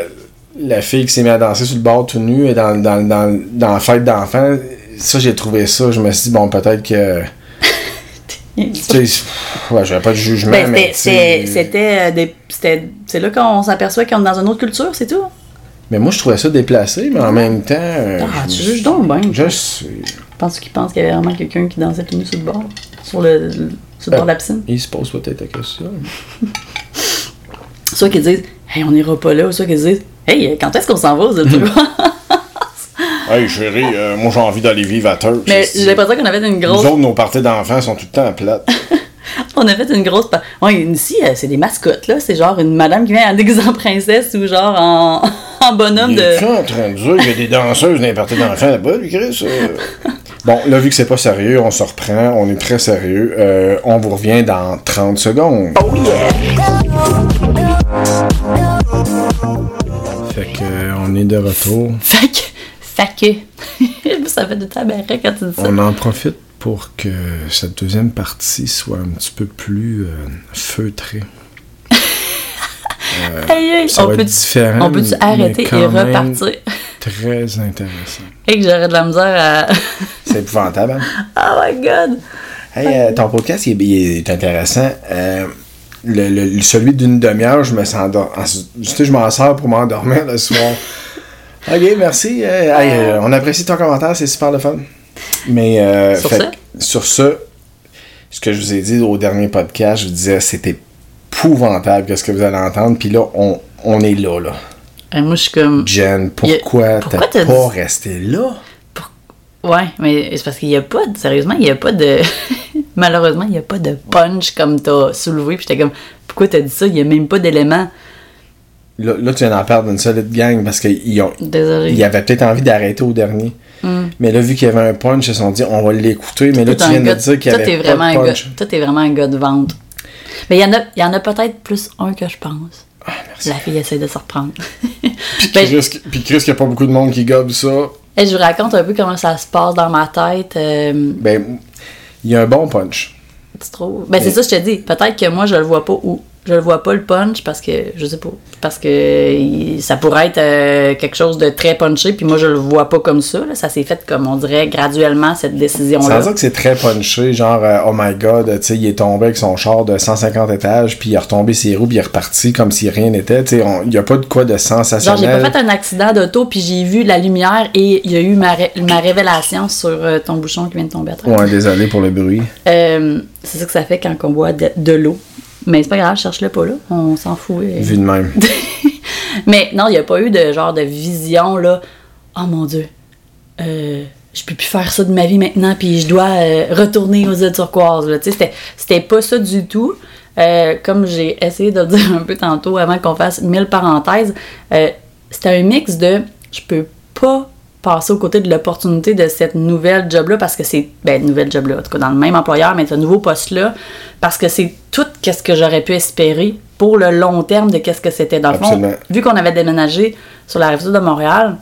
C: la fille qui s'est mise à danser sur le bord tout nu et dans, dans, dans, dans la fête d'enfants, ça, j'ai trouvé ça. Je me suis dit, bon, peut-être que. Ouais, j'avais pas de jugement,
A: Ben,
C: mais.
A: c'était- euh, des- C'est là qu'on s'aperçoit qu'on est dans une autre culture, c'est tout.
C: Mais moi, je trouvais ça déplacé, mais en même temps. euh,
A: Ah, tu juges donc bien.
C: Je sais.
A: Penses-tu qu'il pense qu'il y avait vraiment quelqu'un qui dansait tout nu sur le bord? Sur le, sur le bord de la piscine?
C: Il se pose peut-être la question.
A: Soit qu'ils disent, hey, on n'ira pas là, ou soit qu'ils disent, hey, quand est-ce qu'on s'en va?
C: Hey chérie, euh, moi j'ai envie d'aller vivre à Turks.
A: Mais j'ai l'impression qu'on a fait une
C: Nous
A: grosse.
C: autres, nos parties d'enfants sont tout le temps plates.
A: On a fait une grosse. Ouais, ici, euh, c'est des mascottes, là. C'est genre une madame qui vient en déguisant princesse ou genre en, en bonhomme
C: Il
A: de.
C: est en train de dire qu'il y a des danseuses dans les parties d'enfants là-bas, lui, Chris? euh? Bon, là, vu que c'est pas sérieux, on se reprend, on est très sérieux. Euh, on vous revient dans 30 secondes.
B: Oh yeah!
C: Fait que, on est de retour.
A: Fait que. Ça fait de tabaret quand tu dis ça.
C: On en profite pour que cette deuxième partie soit un petit peu plus euh, feutrée. Ça
A: on
C: va
A: peut
C: être différent.
A: on arrêter et repartir?
C: Très intéressant.
A: Et que j'aurais de la misère à.
C: C'est épouvantable, hein?
A: oh my god!
C: Hey, euh, ton podcast, il est, il est intéressant. Euh, le, le- celui d'une demi-heure, je me sens je m'en sors pour m'endormir le soir. Ok, merci. Euh, hey, euh, on apprécie ton commentaire, c'est super le fun. Mais euh,
A: Sur
C: fait
A: ça?
C: que, sur ce, ce que je vous ai dit au dernier podcast, je vous disais c'était épouvantable qu'est-ce que vous allez entendre. Puis là, on, on est là, là.
A: Et moi, je suis comme.
C: Jen, pourquoi
A: pourquoi
C: t'as pas
A: dit-
C: resté là?
A: Ouais, mais c'est parce qu'il n'y a pas, de- sérieusement, il n'y a pas de. Malheureusement, il n'y a pas de punch comme t'as soulevé. Puis j'étais comme, pourquoi t'as dit ça? Il n'y a même pas d'éléments.
C: Là, là, tu viens d'en perdre une solide gang parce qu'ils ont,
A: Désolé.
C: Il avait peut-être envie d'arrêter au dernier. Mais là, vu qu'il y avait un punch, ils se sont dit, on va l'écouter. Mais là, tu viens de dire qu'il y avait pas de
A: gars-
C: punch.
A: Toi, t'es vraiment un gars de vente. Mais il y en a, il y en a peut-être plus un que je pense.
C: Ah, merci.
A: La fille essaie de se reprendre.
C: Puis
A: Ben,
C: Chris, puis Chris, qu'il n'y a pas beaucoup de monde qui gobe ça.
A: Et je vous raconte un peu comment ça se passe dans ma tête. euh,
C: Ben, il y a un bon punch.
A: tu trouves? Ben, c'est ça, je te dis. Peut-être que moi, je le vois pas ou je le vois pas le punch parce que, je sais pas, parce que il- ça pourrait être euh, quelque chose de très punché, puis moi, je le vois pas comme ça. là. Ça s'est fait, comme on dirait, graduellement, cette
C: Sans
A: décision-là.
C: dire que c'est très punché, genre, euh, oh my god, tu sais, il est tombé avec son char de 150 étages, puis il a retombé ses roues, puis il est reparti comme si rien n'était. Tu sais, il n'y a pas de quoi de
A: Genre,
C: sensationnel.
A: j'ai pas fait un accident d'auto, puis j'ai vu la lumière et il y a eu ma, ré- ma révélation sur euh, ton bouchon qui vient de tomber à travers.
C: Ouais, désolé pour le bruit.
A: C'est ça que ça fait quand on boit de, de l'eau. Mais c'est pas grave, cherche-le pas là. On s'en fout. euh.
C: Vu de même.
A: Mais non, il n'y a pas eu de genre de vision là. Oh mon dieu. Euh, je peux plus faire ça de ma vie maintenant, puis je dois euh, retourner aux îles turquoises. c'était pas ça du tout. Euh, comme j'ai essayé de le dire un peu tantôt avant qu'on fasse mille parenthèses, euh, c'était un mix de je peux pas passer aux côtés de l'opportunité de cette nouvelle job-là parce que c'est. Ben, nouvelle job-là, en tout cas dans le même employeur, mais ce nouveau poste-là, parce que c'est tout qu'est-ce que j'aurais pu espérer pour le long terme de qu'est-ce que c'était. Dans le fond, vu qu'on avait déménagé sur la rive sud de Montréal,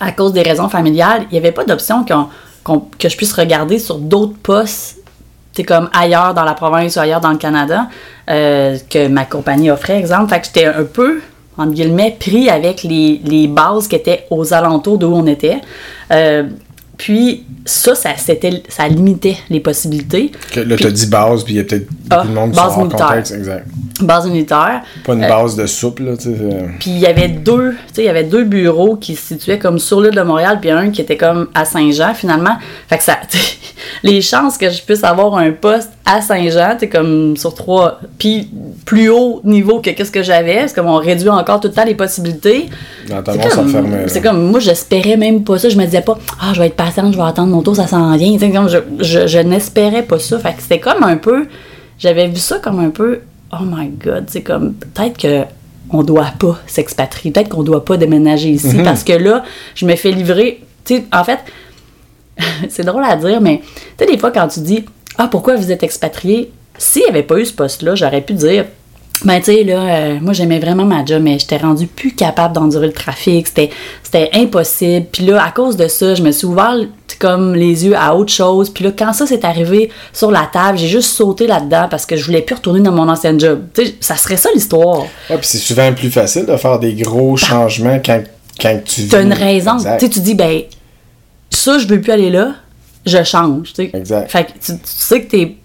A: à cause des raisons familiales, il n'y avait pas d'option que je puisse regarder sur d'autres postes, c'est comme ailleurs dans la province ou ailleurs dans le Canada, euh, que ma compagnie offrait, exemple. Fait que j'étais un peu, entre guillemets, pris avec les, les bases qui étaient aux alentours d'où on était. Euh, puis ça, ça, c'était, ça limitait les possibilités.
C: Que, là,
A: Puis-
C: t'as dit base, puis il y a peut-être
A: Ah,
C: beaucoup de monde qui
A: base
C: sont contexte. Exact.
A: Base militaire.
C: Pas une
A: Euh,
C: base de soupe, là, tu sais. euh.
A: Puis il y avait deux, tu sais, il y avait deux bureaux qui se situaient comme sur l'île de Montréal, puis un qui était comme à Saint-Jean finalement. Fait que ça, les chances que je puisse avoir un poste à Saint-Jean, tu comme sur trois, puis plus haut niveau que qu'est-ce que j'avais, parce qu'on réduit encore tout le temps les possibilités. C'est comme, c'est comme, moi, j'espérais même pas ça. Je me disais pas, ah, je vais être patiente, je vais attendre mon tour, ça s'en vient. Comme je, je, je n'espérais pas ça. Fait que c'était comme un peu, j'avais vu ça comme un peu, oh my god, c'est comme, peut-être que on doit pas s'expatrier, peut-être qu'on doit pas déménager ici, parce que là, je me fais livrer, tu sais, en fait, c'est drôle à dire, mais tu sais, des fois, quand tu dis Ah, pourquoi vous êtes expatrié S'il n'y avait pas eu ce poste-là, j'aurais pu dire Ben, tu sais, là, euh, moi, j'aimais vraiment ma job, mais j'étais rendu plus capable d'endurer le trafic. C'était, c'était impossible. Puis là, à cause de ça, je me suis ouvert comme les yeux à autre chose. Puis là, quand ça s'est arrivé sur la table, j'ai juste sauté là-dedans parce que je voulais plus retourner dans mon ancien job. Tu sais, ça serait ça l'histoire.
C: Ouais, puis c'est souvent plus facile de faire des gros changements quand, quand tu
A: T'as une raison. Tu sais, tu dis, ben, ça, je veux plus aller là, je change. tu sais.
C: Exact.
A: Fait que tu, tu sais que t'es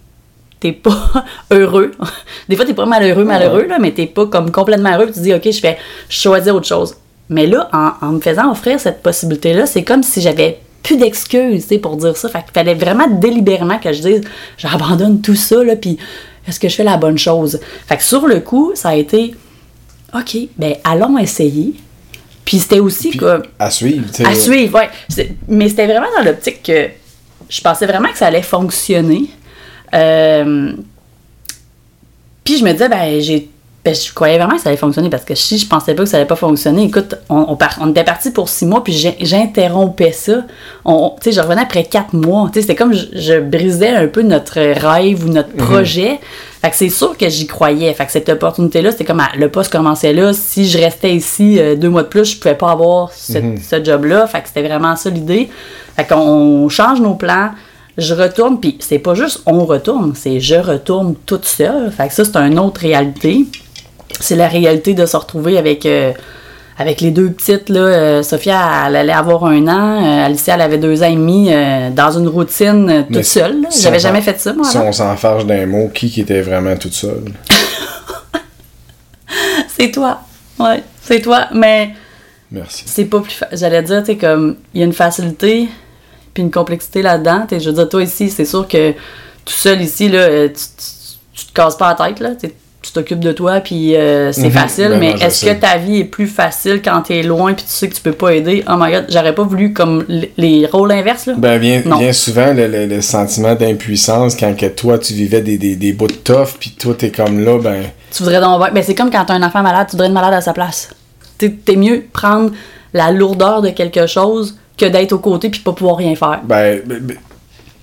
A: t'es pas heureux. Des fois, t'es pas malheureux, malheureux, là, mais t'es pas comme complètement heureux. puis Tu dis, OK, je fais je choisis autre chose. Mais là, en, en me faisant offrir cette possibilité-là, c'est comme si j'avais plus d'excuses, pour dire ça. Fait qu'il fallait vraiment délibérément que je dise, j'abandonne tout ça, là, puis est-ce que je fais la bonne chose? Fait que sur le coup, ça a été, OK, ben allons essayer. Puis c'était aussi
C: Puis,
A: comme...
C: à suivre, tu sais.
A: À suivre, ouais. Mais c'était vraiment dans l'optique que je pensais vraiment que ça allait fonctionner. Euh, Puis je me disais, ben, j'ai. ben, je croyais vraiment que ça allait fonctionner parce que si je pensais pas que ça allait pas fonctionner, écoute, on, on, par- on était parti pour six mois, puis j'interrompais ça. On, on- tu sais, je revenais après quatre mois. Tu sais, c'était comme je, je brisais un peu notre rêve ou notre projet. Fait que c'est sûr que j'y croyais. Fait que cette opportunité-là, c'était comme le poste commençait là. Si je restais ici euh, deux mois de plus, je pouvais pas avoir ce, ce job-là. Fait que c'était vraiment ça l'idée. Fait qu'on change nos plans. Je retourne, puis c'est pas juste on retourne, c'est je retourne toute seule. Fait que ça, c'est une autre réalité. C'est la réalité de se retrouver avec, euh, avec les deux petites. Là. Euh, Sophia, elle allait avoir un an. euh, Alicia, elle avait deux ans et demi euh, dans une routine toute
C: Mais
A: seule.
C: si
A: J'avais jamais
C: s'en-
A: fait ça, moi.
C: Si
A: avant.
C: on s'enfarge d'un mot, qui qui était vraiment toute seule?
A: C'est toi. Ouais, c'est toi. Mais
C: Merci.
A: c'est pas plus fa- J'allais dire, tu comme, il y a une facilité puis une complexité là-dedans. Je veux dire, toi ici, c'est sûr que tout seul ici, là, tu, tu, tu te casses pas la tête, là. Tu t'occupes de toi, puis euh, c'est
C: Mhm.
A: facile.
C: Ben
A: mais est-ce que ta vie est plus facile quand t'es loin, puis tu sais que tu peux pas aider? Oh my god, j'aurais pas voulu comme les rôles inverses, là.
C: Ben, bien, souvent, le, le- le sentiment d'impuissance, quand que toi, tu vivais des, des, des bouts de tough, puis toi, t'es comme là, ben...
A: Tu voudrais donc ben, c'est comme quand t'as un enfant malade, tu voudrais être malade à sa place. T'es t'es mieux prendre la lourdeur de quelque chose que d'être aux côtés puis pas pouvoir rien faire.
C: Ben, ben, ben,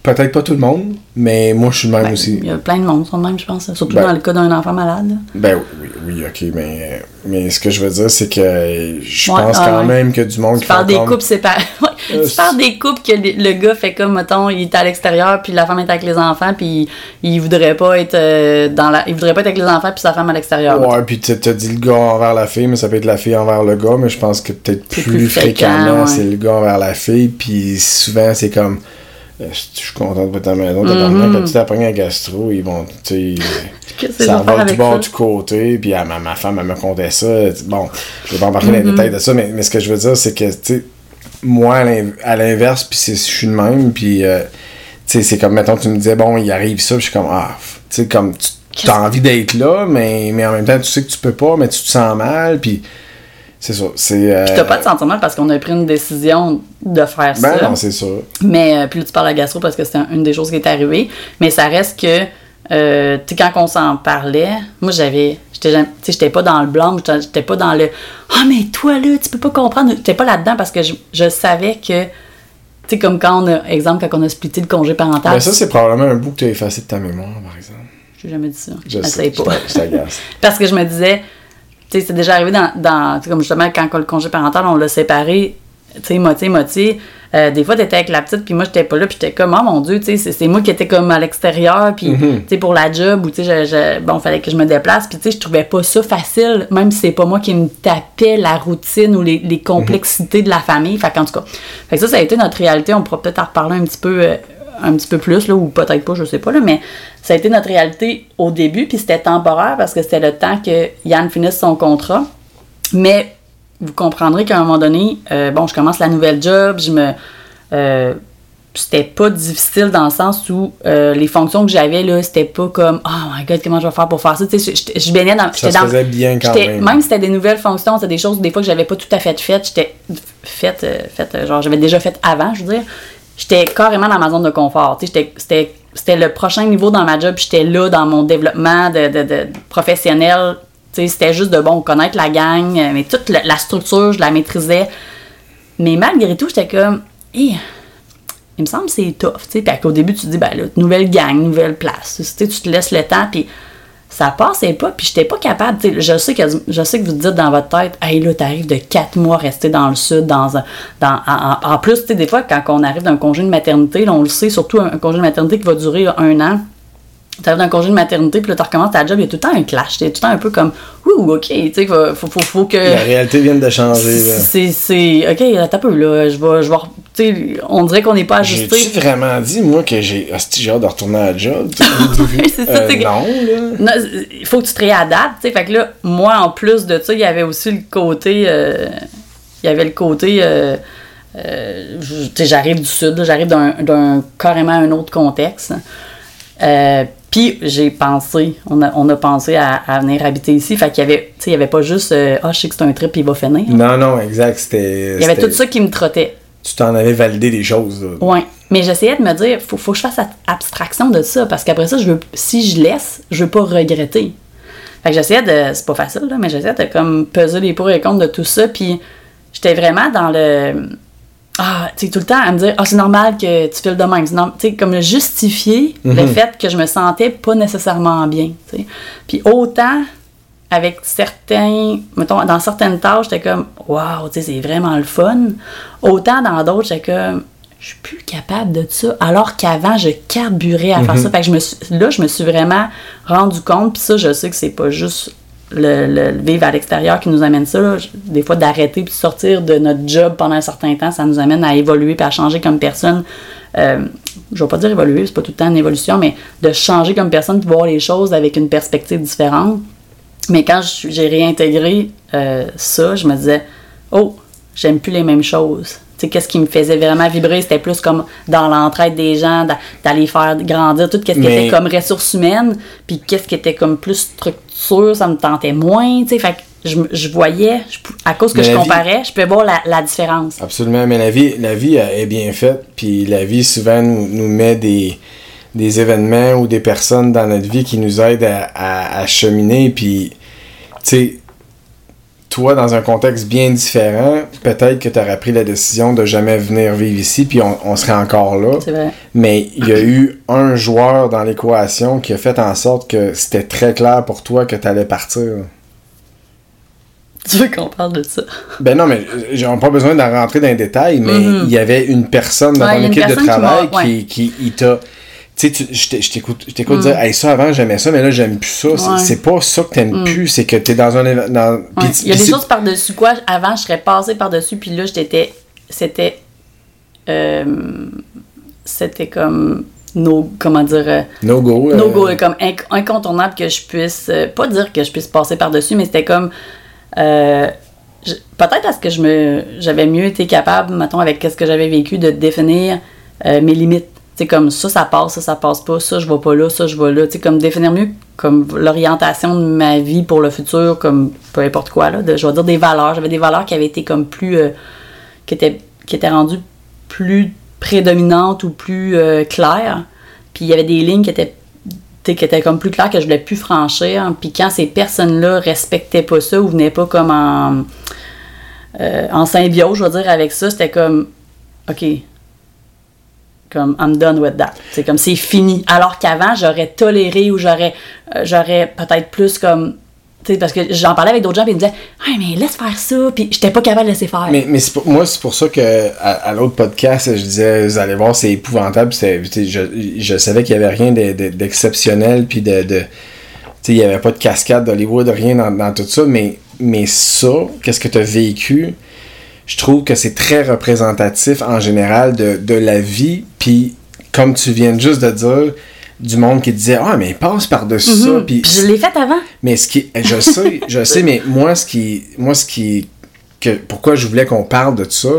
C: peut-être pas tout le monde, mais moi, je suis le même
A: Ben,
C: aussi.
A: Il y a plein de monde, sont de même, je pense. Surtout
C: Ben-
A: dans le cas d'un enfant malade.
C: Ben oui, oui, ok, mais, mais ce que je veux dire, c'est que je
A: Ouais,
C: pense
A: ah,
C: quand
A: ouais.
C: même que du monde
A: Tu
C: qui
A: parles des
C: comme-
A: couples séparés. Ouais,
C: Euh,
A: tu parles des couples que le le gars fait comme, mettons, il est à l'extérieur, puis la femme est avec les enfants, puis il voudrait pas être euh, dans la... Il voudrait pas être avec les enfants, puis sa femme à l'extérieur.
C: Ouais, puis tu as dit le gars envers la fille, mais ça peut être la fille envers le gars, mais je pense que peut-être plus, fréquemment,
A: ouais.
C: c'est le gars envers la fille, puis souvent, c'est comme. Euh, Je suis content de ta maison, t'as
A: Mhm.
C: quand tu t'apprends un gastro, ils vont, tu sais, ça va du bord
A: ça?
C: du côté, puis à ma, ma femme, elle me contait ça. Bon, je vais pas embarquer dans
A: Mhm.
C: les détails de ça, mais, mais ce que je veux dire, c'est que, tu sais, moi, à l'in- à l'inverse, puis je suis de même, puis, euh, tu sais, c'est comme, mettons, tu me disais, bon, il arrive ça, puis je suis comme, ah, tu sais, comme, tu as envie d'être là, mais, mais en même temps, tu sais que tu peux pas, mais tu te sens mal, puis c'est ça, c'est... euh,
A: Puis t'as pas de sentiment parce qu'on a pris une décision de faire
C: Ben
A: ça.
C: non, c'est ça.
A: Mais euh, puis là, tu parles à gastro parce que c'était un- une des choses qui est arrivée. Mais ça reste que, euh, tu sais, quand on s'en parlait, moi, j'avais. J'étais jamais- tu sais, j'étais pas dans le blanc, j'étais pas dans le Ah, mais toi, là, tu peux pas comprendre. J'étais pas là-dedans parce que je, je savais que. Tu sais, comme quand on a, exemple, quand on a splitté le congé parental.
C: Ben ça, c'est probablement un bout que tu as effacé de ta mémoire, par exemple.
A: J'ai jamais dit ça.
C: Je
A: Essaye
C: sais,
A: pas.
C: je t'agace.
A: Parce que je me disais, sais, c'est déjà arrivé dans, dans tu sais, comme justement quand le congé parental, on l'a séparé, tu sais, moitié-moitié. Euh, des fois, t'étais avec la petite, puis moi, j'étais pas là, puis j'étais comme, oh mon Dieu, tu sais, c'est- moi qui étais comme à l'extérieur, puis, tu sais, pour la job, ou tu sais, bon, fallait que je me déplace, puis tu sais, je trouvais pas ça facile, même si c'est pas moi qui me tapais la routine ou les, les complexités de la famille. Fait qu'en tout cas, fait que ça, ça a été notre réalité. On pourra peut-être en reparler un petit peu. euh, un petit peu plus, là, ou peut-être pas, je sais pas, là, mais ça a été notre réalité au début, puis c'était temporaire parce que c'était le temps que Yann finisse son contrat. Mais vous comprendrez qu'à un moment donné, euh, bon, je commence la nouvelle job, je me. euh, c'était pas difficile dans le sens où euh, les fonctions que j'avais, là, c'était pas comme Oh my god, comment je vais faire pour faire ça? Tu sais, je, baignais dans.
C: Ça se
A: dans-
C: faisait bien quand même.
A: Même si c'était des nouvelles fonctions, c'était des choses des fois que j'avais pas tout à fait faites, j'étais faites, euh, faites, euh, genre j'avais déjà fait avant, je veux dire. J'étais carrément dans ma zone de confort. C'était, le prochain niveau dans ma job, j'étais là dans mon développement de, de, professionnel. C'était juste de bon connaître la gang, euh, mais toute la, structure, je la maîtrisais. Mais malgré tout, j'étais comme, Hé, il me semble que c'est tough. Puis qu'au début, tu te dis, ben là, nouvelle gang, nouvelle place. Tu te laisses le temps, puis ça passait pas, puis j'étais pas capable. tu sais, Je sais, que, je sais que vous dites dans votre tête, hey là, t'arrives de quatre mois rester dans le sud, dans un. Dans, en, en- plus, des fois, quand on arrive d'un congé de maternité, là, on le sait, surtout un, congé de maternité qui va durer un an. T'arrives d'un congé de maternité, puis là, tu recommences ta job, il y a tout le temps un clash. T'es tout le temps un peu comme, ouh, ok, tu sais, faut, faut, faut, faut que.
C: La réalité vient de changer, là.
A: C'est, c'est, ok, attends un peu, là, je vais, je vais, tu sais, on dirait qu'on n'est pas ajusté.
C: J'ai-tu vraiment dit, moi, que j'ai j'ai hâte de retourner à la job?
A: C'est ça,
C: Euh, non, là.
A: Il faut que tu te réadaptes, tu sais. Fait que là, moi, en plus de ça, il y avait aussi le côté. euh, il y avait le côté. euh, euh, je- tu sais, j'arrive du sud, là, j'arrive d'un, d'un carrément un autre contexte. Euh, puis j'ai pensé, on a, on a pensé à, à venir habiter ici. Fait qu'il y avait, tu sais, il y avait pas juste, euh, ah, je sais que c'est un trip, il va finir.
C: Non, non, exact. C'était.
A: Il y avait tout ça qui me trottait.
C: Tu t'en avais validé des choses. là.
A: Ouais. Mais j'essayais de me dire, faut, faut que je fasse abstraction de ça, parce qu'après ça, je veux, si je laisse, je veux pas regretter. Fait que j'essayais de, c'est pas facile, là, mais j'essayais de comme peser les pour et les contre de tout ça, puis j'étais vraiment dans le, ah, tu sais, tout le temps à me dire, ah, c'est normal que tu files de même. Tu sais, comme justifier le fait que je me sentais pas nécessairement bien, tu sais. Puis autant avec certains, mettons, dans certaines tâches, j'étais comme, waouh, tu sais, c'est vraiment le fun. Autant dans d'autres, j'étais comme, je suis plus capable de ça. Alors qu'avant, je carburais à faire ça. Fait que je me suis, là, je me suis vraiment rendu compte, puis ça, je sais que c'est pas juste le, vivre à l'extérieur qui nous amène ça. là. Des fois, d'arrêter puis de sortir de notre job pendant un certain temps, ça nous amène à évoluer puis à changer comme personne. Euh, je vais pas dire évoluer, c'est pas tout le temps une évolution, mais de changer comme personne, puis voir les choses avec une perspective différente. Mais quand j'ai réintégré euh, ça, je me disais, oh, j'aime plus les mêmes choses. Tu sais, qu'est-ce qui me faisait vraiment vibrer, c'était plus comme dans l'entraide des gens, d'a- d'aller faire grandir tout ce qui était comme ressources humaines, puis qu'est-ce qui était comme plus structure, ça me tentait moins, tu sais. Fait que je, je voyais, je à cause que
C: Mais
A: je
C: vie-
A: comparais, je pouvais voir la, la différence.
C: Absolument, mais la vie, la vie est bien faite, puis la vie souvent nous, nous met des, des événements ou des personnes dans notre vie qui nous aident à, à, à cheminer, puis tu sais, toi dans un contexte bien différent, peut-être que tu aurais pris la décision de jamais venir vivre ici, puis on, on serait encore là.
A: C'est vrai.
C: Mais il y a eu un joueur dans l'équation qui a fait en sorte que c'était très clair pour toi que tu allais partir.
A: Tu veux qu'on parle de ça?
C: Ben non, mais j'ai pas besoin d'en rentrer dans les détails, mais il y avait une personne dans.
A: Ouais,
C: ton équipe de travail qui,
A: ouais.
C: qui, il t'a. Tu sais, tu- je t'écoute, je t'écoute dire, hey, ça avant j'aimais ça, mais là j'aime plus ça. C'est-.
A: Ouais.
C: C'est pas ça que t'aimes plus, c'est que t'es dans un. Dans,
A: Ouais. Il y a des choses par-dessus quoi. Avant, je serais passée par-dessus, puis là, j'étais. C'était. euh, c'était comme. No, comment dire. euh,
C: No go.
A: no
C: euh,
A: go, comme inc- incontournable que je puisse. pas dire que je puisse passer par-dessus, mais c'était comme. euh, Peut-être parce que je me j'avais mieux été capable, mettons, avec ce que j'avais vécu, de définir euh, mes limites. C'est comme ça, ça passe, ça, ça passe pas, ça, je vais pas là, ça, je vais là. Tu sais, comme définir mieux comme l'orientation de ma vie pour le futur, comme peu importe quoi, là. je vais dire des valeurs. J'avais des valeurs qui avaient été comme plus. euh, qui, étaient, qui étaient rendues plus prédominantes ou plus euh, claires. Puis il y avait des lignes qui étaient qui comme plus claires que je voulais plus franchir. Puis quand ces personnes-là respectaient pas ça ou venaient pas comme en, euh, symbiose, je veux dire, avec ça, c'était comme, OK, comme I'm done with that. C'est comme c'est fini. Alors qu'avant, j'aurais toléré ou j'aurais euh, j'aurais peut-être plus comme. Parce que j'en parlais avec d'autres gens, puis ils me disaient, hey, mais laisse faire ça. Puis j'étais pas capable de laisser faire.
C: Mais, mais pour- moi, c'est pour ça que à, l'autre podcast, je disais, vous allez voir, c'est épouvantable. Je, je savais qu'il n'y avait rien de- de- d'exceptionnel, puis de. de il n'y avait pas de cascade d'Hollywood, rien dans, dans tout ça, mais, mais ça, qu'est-ce que tu as vécu, je trouve que c'est très représentatif en général de, de la vie, puis comme tu viens juste de dire, du monde qui disait Ah, mais passe par-dessus ça, puis
A: Mhm. Puis je l'ai fait avant.
C: mais ce qui je sais, je sais mais moi ce qui moi ce qui que pourquoi je voulais qu'on parle de ça,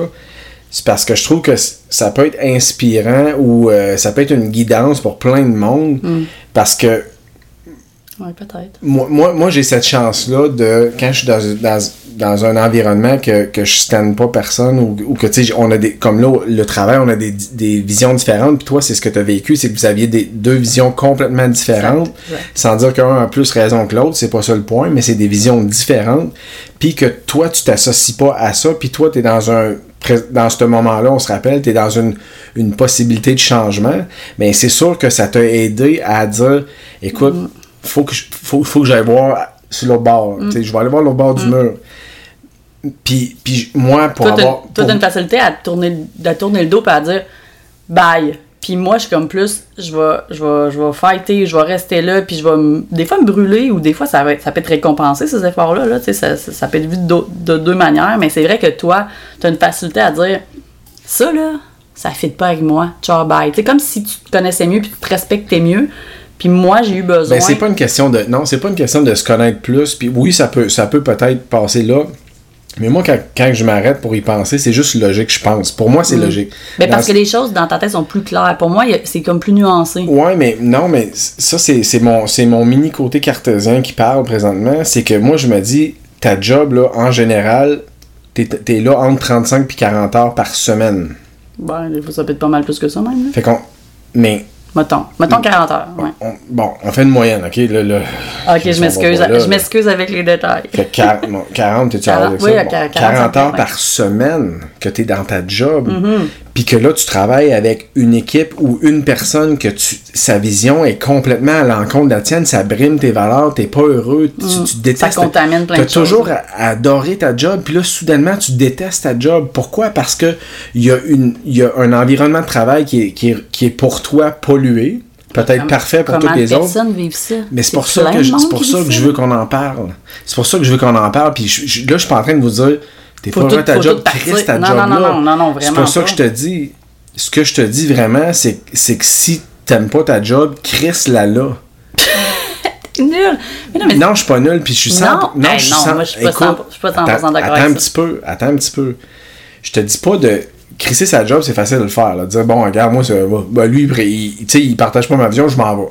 C: c'est parce que je trouve que ça peut être inspirant ou euh, ça peut être une guidance pour plein de monde parce que
A: Peut-être.
C: moi, moi, moi, j'ai cette chance-là de, quand je suis dans, dans, dans un environnement que, que je stanne pas personne ou, ou que, tu sais, on a des, comme là, le travail, on a des, des visions différentes, puis toi, c'est ce que tu as vécu, c'est que vous aviez des, deux visions complètement différentes, sans dire qu'un a plus raison que l'autre, c'est pas ça le point, mais c'est des visions différentes, puis que toi, tu t'associes pas à ça, puis toi, tu es dans un dans ce moment-là, on se rappelle, tu es dans une, une possibilité de changement, mais c'est sûr que ça t'a aidé à dire, écoute,
A: Mm.
C: Faut que je- faut, faut que j'aille voir sur l'autre bord.
A: Mm.
C: Je vais aller voir l'autre bord du mur. Puis, puis moi, pour
A: Toi,
C: avoir.
A: toi, t'as une facilité à tourner, à tourner le dos et à dire bye. Puis moi, je suis comme plus, je vais, je vais, je vais fighter, je vais rester là, puis je vais des fois me brûler, ou des fois ça, va ça peut être récompensé, ces efforts-là. Là, ça, ça, ça peut être vu de, de deux manières, mais c'est vrai que toi, tu as une facilité à dire ça, là, ça fit pas avec moi, ciao, bye. C'est comme si tu te connaissais mieux, puis tu te respectais mieux. Puis moi, j'ai eu besoin.
C: Ben, c'est pas une question de. Non, c'est pas une question de se connaître plus. Puis oui, ça peut, ça peut peut-être passer là. Mais moi, quand, quand je m'arrête pour y penser, c'est juste logique, je pense. Pour moi, c'est logique.
A: Mais
C: Dans
A: parce que les choses dans ta tête sont plus claires. Pour moi, c'est comme plus nuancé.
C: Ouais, mais non, mais ça, c'est mon, mon mini côté cartésien qui parle présentement. C'est que moi, je me dis, ta job, là, en général, t'es es là entre 35 puis 40 heures par semaine.
A: Ben, des fois, ça peut être pas mal plus que ça, même. là.
C: Fait qu'on. Mais,
A: Mettons. Mettons 40 heures. Ouais.
C: on- bon, on fait une moyenne, ok? Là,
A: Ok, je m'excuse. Je m'excuse avec les détails.
C: Fait que quar- bon, 40, t'es-tu à l'aise avec
A: 40, oui,
C: ça?
A: à
C: Bon,
A: 40,
C: 40 heures
A: ouais.
C: par semaine que t'es dans ta job,
A: Mm-hmm.
C: Puis que là, tu travailles avec une équipe ou une personne que tu, sa vision est complètement à l'encontre de la tienne, ça brime tes valeurs, t'es pas heureux, tu, tu détestes.
A: Mm. Ça contamine plein de choses.
C: toujours adoré ta job, puis là, soudainement, tu détestes ta job. Pourquoi? Parce que il y, a une- y a un environnement de travail qui est, qui est, qui est pour toi pollué, peut-être parfait pour toutes les autres.
A: ça?
C: Mais c'est pour ça que je, pour ça que je veux qu'on en parle. C'est pour ça que je veux qu'on en parle. Puis je- je- là, je suis pas en train de vous dire, t'es pas à ta job. Chris, ta
A: Non,
C: job
A: non, non,
C: là.
A: non, non, non,
C: C'est
A: vraiment
C: ça
A: pas.
C: que je te dis. Ce que je te dis vraiment, c'est, c'est que si t'aimes pas ta job, Chris la là.
A: C'est nul. Mais non, mais
C: Non, je suis pas nul, puis je suis
A: Non,
C: 100...
A: hey,
C: je suis
A: non,
C: 100
A: moi, je suis pas
C: Écoute,
A: 100% je suis pas 100%
C: attends,
A: d'accord
C: Attends
A: avec
C: un
A: ça.
C: petit peu, attends un petit peu. Je te dis pas de... Crisser sa job, c'est facile de le faire. Là. Dire, bon, regarde, moi, c'est- ben, lui, il, il partage pas ma vision, je m'en vais.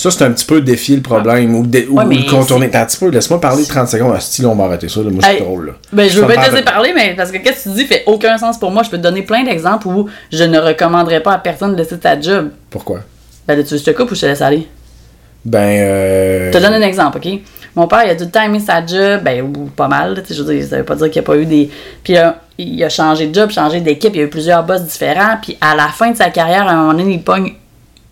C: Ça, c'est un petit peu défier le problème ou, dé- ou-
A: Ouais,
C: ou
A: mais
C: le contourner. Attends un petit peu, laisse-moi parler 30 secondes. Ah, style, on va arrêter ça. Là. Moi,
A: Hey,
C: drôle. Là.
A: Ben, je veux pas te laisser
C: de-
A: parler, mais parce que qu'est-ce que tu dis fait aucun sens pour moi. Je peux te donner plein d'exemples où je ne recommanderais pas à personne de laisser ta job.
C: Pourquoi?
A: Ben, là, tu veux que je te coupe ou je te laisse aller?
C: Ben, euh...
A: Je te donne un exemple, OK? Mon père, il a tout le temps aimé sa job, ben, ou pas mal, tu sais, je veux dire, ça veut pas dire qu'il n'y a pas eu des... Puis euh, il a changé de job, changé d'équipe, il y a eu plusieurs boss différents, puis à la fin de sa carrière, à un moment donné, il pogne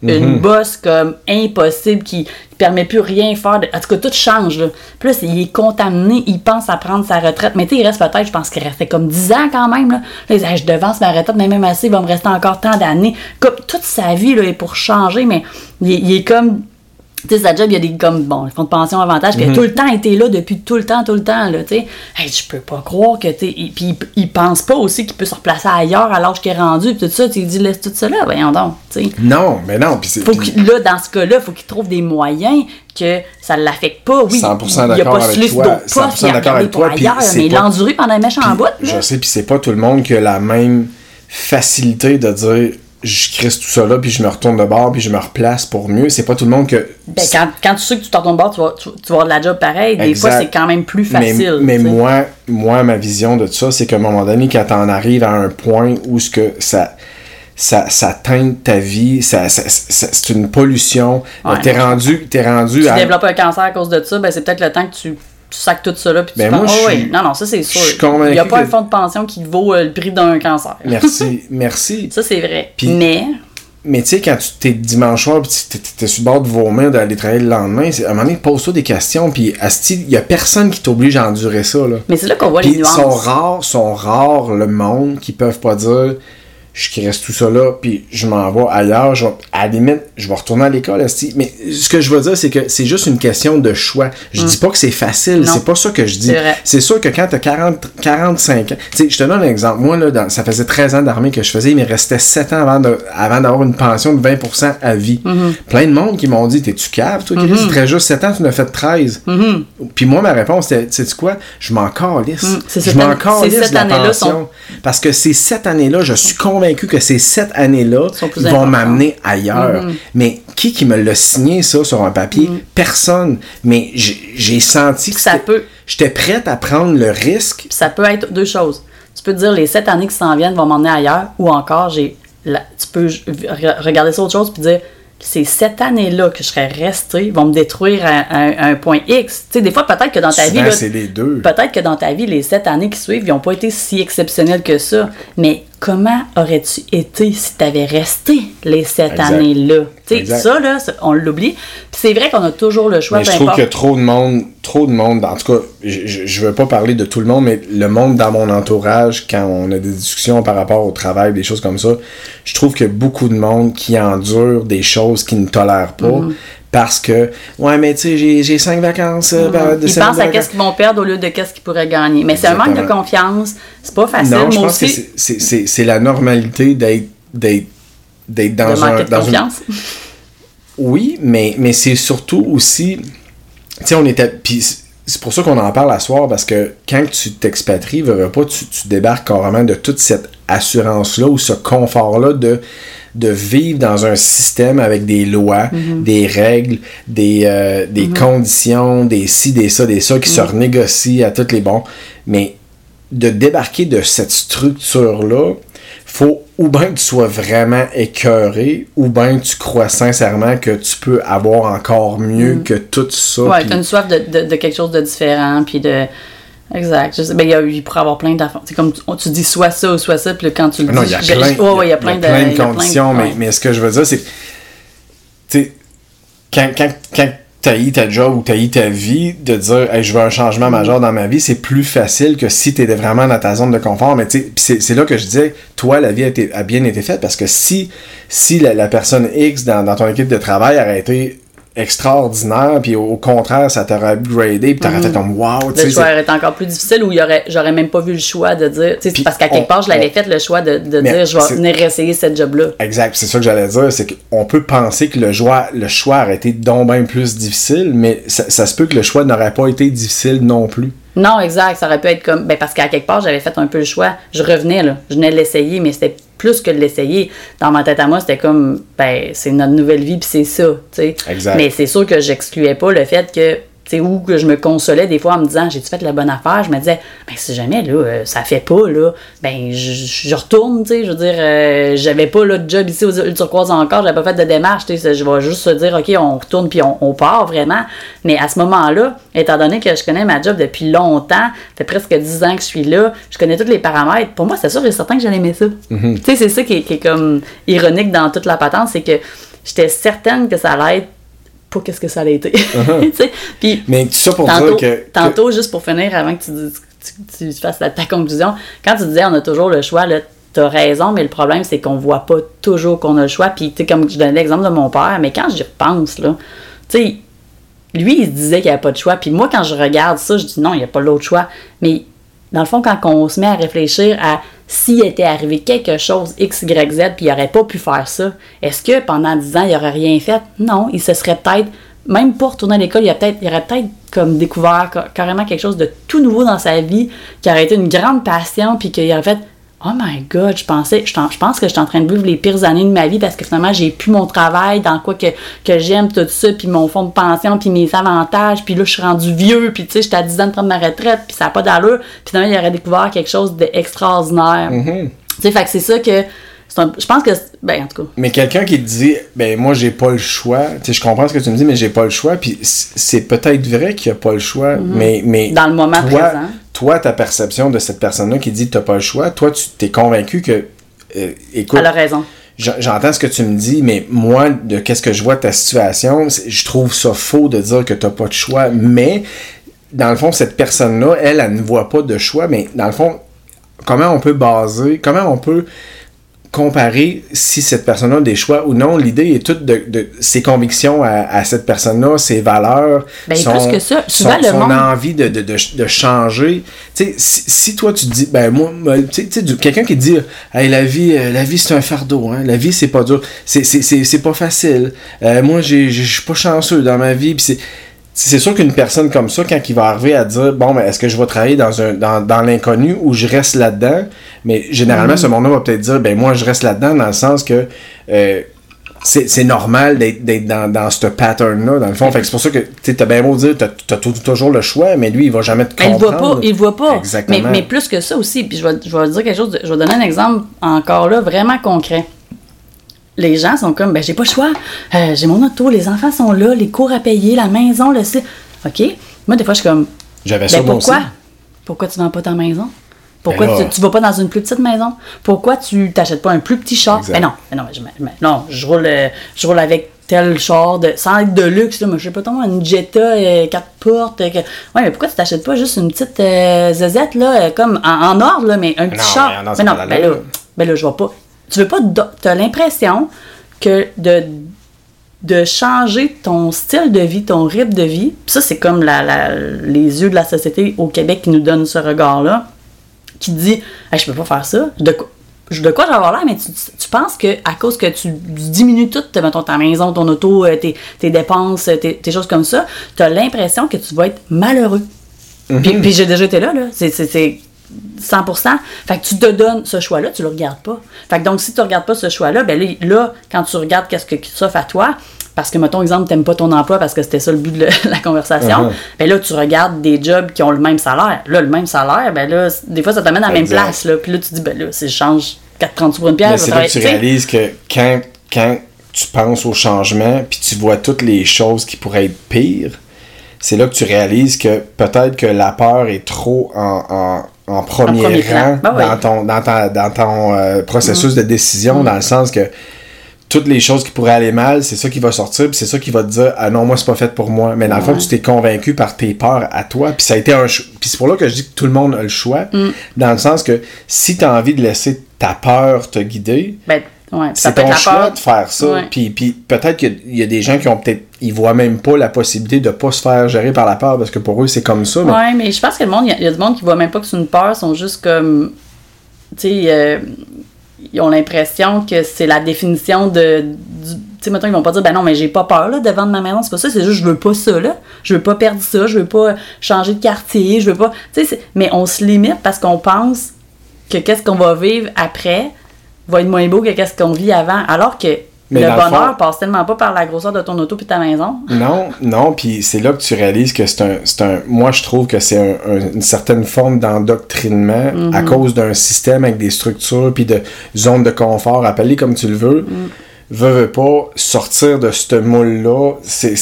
A: une boss comme impossible qui ne permet plus rien faire. de- En tout cas, tout change, là. Puis là, c'est- il est contaminé, il pense à prendre sa retraite, mais tu sais, il reste peut-être, je pense qu'il restait comme 10 ans quand même, là. Là, il dit, Hey, je devance ma retraite, mais même assez, il va me rester encore tant d'années. Comme toute sa vie, là, est pour changer, mais il est comme tu sais, sa job, il y a des comme, bon, fonds de pension avantage, puis il a tout le temps été là depuis tout le temps, tout le temps, là, tu sais. Hey, je peux pas croire que, tu sais, puis il, il pense pas aussi qu'il peut se replacer ailleurs à l'âge qu'il est rendu, puis tout ça, tu dis, laisse tout ça là, voyons donc, tu sais.
C: Non, mais non. Puis c'est...
A: Faut qu'il- là, dans ce cas-là, faut qu'il trouve des moyens que ça l'affecte pas, oui.
C: 100%
A: il a
C: d'accord
A: pas
C: avec toi,
A: d'autres postes,
C: 100%
A: il a
C: d'accord avec toi, puis
A: mais il
C: pas-
A: l'a enduré pendant un méchant bout.
C: Je sais, puis c'est pas tout le monde qui a la même facilité de dire je crisse tout ça là, puis je me retourne de bord, puis je me replace pour mieux. C'est pas tout le monde que.
A: Ben, quand, quand tu sais que tu t'en retournes de bord, tu vas, tu, tu vas avoir de la job pareil. Des
C: Exact.
A: fois, c'est quand même plus facile.
C: mais
A: tu
C: moi, moi, ma vision de ça, c'est qu'à un moment donné, quand t'en arrives à un point où ce que ça. Ça, ça teinte ta vie, ça, ça- ça- c'est une pollution.
A: Ouais,
C: t'es rendu, t'es rendu
A: tu
C: à.
A: développes un cancer à cause de ça, ben c'est peut-être le temps que tu, tu sacs tout ça là. Puis tu
C: Ben,
A: penses,
C: moi,
A: oh, oui. Non, non, ça c'est sûr.
C: je suis convaincu
A: Il n'y a pas
C: que-
A: un fonds de pension qui vaut euh, le prix d'un cancer.
C: Merci, merci.
A: Ça c'est vrai.
C: Puis-
A: Mais,
C: Mais tu sais, quand tu t'es dimanche soir pis tu t'es- t'es sur le bord de vomir d'aller travailler le lendemain, c'est- à un moment donné, pose-toi des questions, puis il y a personne qui t'oblige à endurer ça, là.
A: mais c'est là qu'on voit les
C: Puis
A: nuances.
C: sont rares, sont rares le monde qui peuvent pas dire je reste tout ça là, puis je m'en vais ailleurs, je vais- à la limite, je vais retourner à l'école. Mais ce que je veux dire, c'est que c'est juste une question de choix. Je dis pas que c'est facile,
A: Mm.
C: C'est pas ça que je dis.
A: C'est
C: sûr que quand t'as 40, 45 ans, tu sais, je te donne un exemple. Moi, là, dans- ça faisait 13 ans d'armée que je faisais, il me restait 7 ans avant de- avant d'avoir une pension de 20% à vie.
A: Mm-hmm.
C: Plein de monde qui m'ont dit, t'es-tu cave, toi, Chris? Reste juste 7 ans, tu en as fait 13. Puis moi, ma réponse, c'était, sais-tu quoi? Je m'en calisse.
A: Mm,
C: je m'en calisse la pension.
A: sont-
C: Parce que ces 7 années-là, je suis convaincu que ces 7 années-là vont m'amener ailleurs.
A: Mm-hmm.
C: Mais qui qui me l'a signé, ça, sur un papier? Personne. Mais j'ai senti que
A: Ça
C: c'était-
A: peut.
C: J'étais prête à prendre le risque.
A: Puis ça peut être deux choses. Tu peux te dire les sept années qui s'en viennent vont m'emmener ailleurs, ou encore j'ai tu peux re- regarder ça autre chose puis dire ces sept années-là que je serais resté vont me détruire à, à- à un point X. Tu sais, des fois, peut-être que dans ta
C: Souvent,
A: vie,
C: c'est les deux.
A: peut-être que dans ta vie, les sept années qui suivent, ils n'ont pas été si exceptionnels que ça. Mais comment aurais-tu été si tu avais resté les sept années-là? Ça, là, on l'oublie. C'est vrai qu'on a toujours le choix,
C: Mais je trouve qu'il y a trop de monde, trop de monde, en tout cas, je, je veux pas parler de tout le monde, mais le monde dans mon entourage, quand on a des discussions par rapport au travail, des choses comme ça, je trouve qu'il y a beaucoup de monde qui endure des choses qu'ils ne tolèrent pas.
A: Mm-hmm.
C: Parce que, ouais, mais tu sais, j'ai- j'ai cinq vacances. de
A: Ils pensent à qu'est-ce qu'ils vont perdre au lieu de qu'est-ce qu'ils pourraient gagner. Mais c'est un manque de confiance. C'est pas facile.
C: Non, je
A: Moi
C: pense que
A: aussi,
C: c'est- c'est- c'est c'est la normalité d'être d'être d'être dans
A: de
C: un
A: de
C: dans une-
A: confiance.
C: Oui, mais, mais c'est surtout aussi. Tu sais, on était. Puis c'est pour ça qu'on en parle à soir, parce que quand tu t'expatries, veux, veux pas, tu, tu débarques carrément de toute cette assurance-là ou ce confort-là de, de vivre dans un système avec des lois, des règles, des, euh, des conditions, des ci, des ça, des ça, qui se renégocient à tous les bons. Mais de débarquer de cette structure-là, faut ou bien que tu sois vraiment écœuré, ou bien que tu crois sincèrement que tu peux avoir encore mieux que tout ça.
A: Ouais,
C: puis-
A: t'as une soif de, de, de quelque chose de différent, puis de. Exact. Je sais, ben, il, y a, il pourrait y avoir plein d'affaires. C'est comme tu, tu dis soit ça ou soit ça, puis quand tu le dis.
C: Non, il y a plein,
A: ouais, il y a plein de, il y a plein de-
C: conditions, mais,
A: ouais.
C: mais ce que je veux dire, c'est que, tu quand, quand, quand t'haïs ta job ou t'haïs ta vie, de dire, hey, je veux un changement majeur dans ma vie, c'est plus facile que si t'étais vraiment dans ta zone de confort. Mais c'est c'est là que je disais, toi, la vie a, été- a bien été faite parce que si, si la, la personne X dans, dans ton équipe de travail aurait été extraordinaire, puis au, au contraire, ça t'aurait upgradé, puis t'aurais fait comme wow, tu
A: Le choix
C: c'est-
A: aurait été encore plus difficile ou j'aurais même pas vu le choix de dire. tu sais,
C: Puis
A: parce qu'à quelque part, je l'avais
C: on-
A: fait le choix de, de dire je vais
C: c'est-
A: venir essayer cette job-là.
C: Exact, c'est ça que j'allais dire, c'est qu'on peut penser que le choix, le choix aurait été donc bien plus difficile, mais ça, ça se peut que le choix n'aurait pas été difficile non plus.
A: Non, exact. Ça aurait pu être comme. Ben, parce qu'à quelque part, j'avais fait un peu le choix. Je revenais, là. Je venais l'essayer, mais c'était plus que de l'essayer. Dans ma tête à moi, c'était comme, ben, c'est notre nouvelle vie, puis c'est ça, tu sais.
C: Exact.
A: Mais c'est sûr que j'excluais pas le fait que, ou que je me consolais des fois en me disant, j'ai-tu fait la bonne affaire? Je me disais, ben, si jamais, là, euh, ça fait pas, là, ben, je, je retourne, tu sais. Je veux dire, euh, j'avais pas, là, de job ici aux îles Turquoise encore, j'avais pas fait de démarche, tu sais. Je vais juste se dire, OK, on retourne, puis on, on part vraiment. Mais à ce moment-là, étant donné que je connais ma job depuis longtemps, ça fait presque 10 ans que je suis là, je connais tous les paramètres. Pour moi, c'est sûr et certain que j'allais aimer ça. Tu sais, c'est ça qui est, qui est comme ironique dans toute la patente, c'est que j'étais certaine que ça allait être pas qu'est-ce que ça allait été. Tu sais, Puis
C: Mais ça pour
A: tantôt,
C: dire que, que-
A: tantôt, juste pour finir, avant que tu, dises- tu, tu fasses ta conclusion, quand tu disais on a toujours le choix, là, t'as raison, mais le problème, c'est qu'on voit pas toujours qu'on a le choix. Puis, tu sais, comme je donnais l'exemple de mon père, mais quand j'y repense, là, tu sais, lui, il se disait qu'il n'y avait pas de choix. Puis moi, quand je regarde ça, je dis non, il n'y a pas l'autre choix. Mais dans le fond, quand on se met à réfléchir à s'il était arrivé quelque chose X, Y, Z, puis il n'aurait pas pu faire ça, est-ce que pendant 10 ans, il n'aurait rien fait? Non, il se serait peut-être, même pas retourné à l'école, il, peut-être- il aurait peut-être comme découvert ca- carrément quelque chose de tout nouveau dans sa vie, qui aurait été une grande passion, puis qu'il aurait fait Oh my god, je pensais, je, je pense que je suis en train de vivre les pires années de ma vie parce que finalement j'ai plus mon travail, dans quoi que, que j'aime, tout ça, puis mon fonds de pension, puis mes avantages, puis là je suis rendu vieux, puis tu sais, j'étais à 10 ans de prendre ma retraite, puis ça n'a pas d'allure, puis finalement il aurait découvert quelque chose d'extraordinaire. Tu sais, fait que c'est ça que. un- je pense que. Ben, en tout cas.
C: mais quelqu'un qui te dit, ben moi j'ai pas le choix, tu sais, je comprends ce que tu me dis, mais j'ai pas le choix, puis c'est peut-être vrai qu'il y a pas le choix, mais, mais
A: Mhm. Dans le moment
C: toi,
A: présent.
C: Toi, ta perception de cette personne-là qui dit que t'as pas le choix, toi, tu t'es convaincu que, euh, écoute,
A: Elle a raison.
C: J'en- J'entends ce que tu me dis, mais moi, de qu'est-ce que je vois de ta situation, je trouve ça faux de dire que t'as pas de choix. Mais, dans le fond, cette personne-là, elle, elle ne voit pas de choix, mais dans le fond, comment on peut baser, comment on peut comparer si cette personne-là a des choix ou non. L'idée est toute de, de ses convictions à, à cette personne-là, ses valeurs,
A: Ben,
C: son,
A: plus que ça,
C: son,
A: le
C: son
A: monde-
C: envie de, de, de, changer. Si, si toi tu dis, ben moi, quelqu'un qui dit, hey, la vie, euh, la vie c'est un fardeau, hein, la vie c'est pas dur, c'est, pas facile. Euh, moi, je suis pas chanceux dans ma vie, puis c'est. C'est sûr qu'une personne comme ça, quand il va arriver à dire bon, ben, est-ce que je vais travailler dans, un, dans, dans l'inconnu ou je reste là-dedans, mais généralement, ce monde-là va peut-être dire ben, moi, je reste là-dedans dans le sens que euh, c'est normal d'être dans, dans ce pattern-là, dans le fond. Fait que c'est pour ça que tu as bien beau dire t'as as tou- toujours le choix, mais lui, il va jamais te
A: Mais il
C: comprendre.
A: voit pas, il voit pas.
C: Exactement.
A: Mais, mais plus que ça aussi, puis je vais, je vais dire quelque chose, de- je vais donner un exemple encore là, vraiment concret. Les gens sont comme, ben j'ai pas le choix, Euh, j'ai mon auto, les enfants sont là, les cours à payer, la maison, le ci. OK? Moi, des fois, je suis comme,
C: J'avais ça
A: ben pourquoi? Pourquoi tu vends pas ta maison? Pourquoi
C: Ben
A: tu, tu vas pas dans une plus petite maison? Pourquoi tu t'achètes pas un plus petit char?
C: Exact.
A: Ben non, ben non, je, ben non, je roule, euh, je roule avec tel char de, sans être de luxe, là, mais je sais pas comment, une Jetta, euh, quatre portes. euh, que- ouais, mais pourquoi tu t'achètes pas juste une petite euh, zezette, là, comme en, en ordre, là, mais un petit
C: non,
A: char?
C: mais c'est
A: non, ben là, ben là, je vois pas. Tu veux pas, do- t'as l'impression que de de changer ton style de vie, ton rythme de vie. Ça, c'est comme la, la- les yeux de la société au Québec qui nous donnent ce regard-là, qui dit hey, Je peux pas faire ça. De quoi, je- de quoi j'avoir l'air, mais tu, tu penses que à cause que tu diminues tout, mettons, ta maison, ton auto, euh, tes, tes dépenses, tes, tes choses comme ça, tu as l'impression que tu vas être malheureux. Puis, puis j'ai déjà été là, là. C'est 100%. Fait que tu te donnes ce choix-là, tu le regardes pas. Fait que donc, si tu regardes pas ce choix-là, ben là, là, quand tu regardes qu'est-ce que- qui s'offre à toi, parce que, mettons, exemple, t'aimes pas ton emploi parce que c'était ça le but de la, conversation,
C: Mhm.
A: ben là, tu regardes des jobs qui ont le même salaire. Là, le même salaire, ben là, des fois, ça t'amène à la même place, là. Puis là, tu dis, ben là, si je change 4,30 sous pour une pierre,
C: Mais
A: je vais
C: c'est là que tu réalises que quand, quand tu penses au changement, puis tu vois toutes les choses qui pourraient être pires, c'est là que tu réalises que peut-être que la peur est trop en, en, en premier, rang
A: Ben oui.
C: dans ton, dans ta- dans ton euh, processus
A: Mm.
C: de décision, dans le sens que toutes les choses qui pourraient aller mal, c'est ça qui va sortir, puis c'est ça qui va te dire Ah non, moi, c'est pas fait pour moi. Mais dans le fond, tu t'es convaincu par tes peurs à toi, puis ça a été un choix. Puis c'est pour là que je dis que tout le monde a le choix,
A: Mm.
C: dans le sens que si tu as envie de laisser ta peur te guider,
A: Ben, ouais,
C: c'est ton choix de faire ça.
A: Ouais.
C: Puis, puis peut-être qu'il y a- il y, a des gens qui ont peut-être. Ils voient même pas la possibilité de pas se faire gérer par la peur parce que pour eux, c'est comme ça. Mais
A: Ouais, mais je pense que le monde, il y, a- il y a du monde qui voit même pas que c'est une peur, sont juste comme. Tu sais, euh, ils ont l'impression que c'est la définition de. du- Tu sais, mettons, ils vont pas dire, ben non, mais j'ai pas peur là, de vendre ma maison, c'est pas ça, c'est juste, je veux pas ça là. Je veux pas perdre ça, je veux pas changer de quartier, je veux pas. Tu sais, c'est- mais on se limite parce qu'on pense que qu'est-ce qu'on va vivre après va être moins beau que qu'est-ce qu'on vit avant. Alors que
C: Mais
A: le bonheur
C: fond-
A: passe tellement pas par la grosseur de ton auto puis ta maison.
C: non, non. Puis c'est là que tu réalises que c'est un, c'est un. Moi, je trouve que c'est un- un- une certaine forme d'endoctrinement à cause d'un système avec des structures puis de zones de confort, appelez comme tu le veux. Veux, veux pas sortir de ce moule-là. C'est.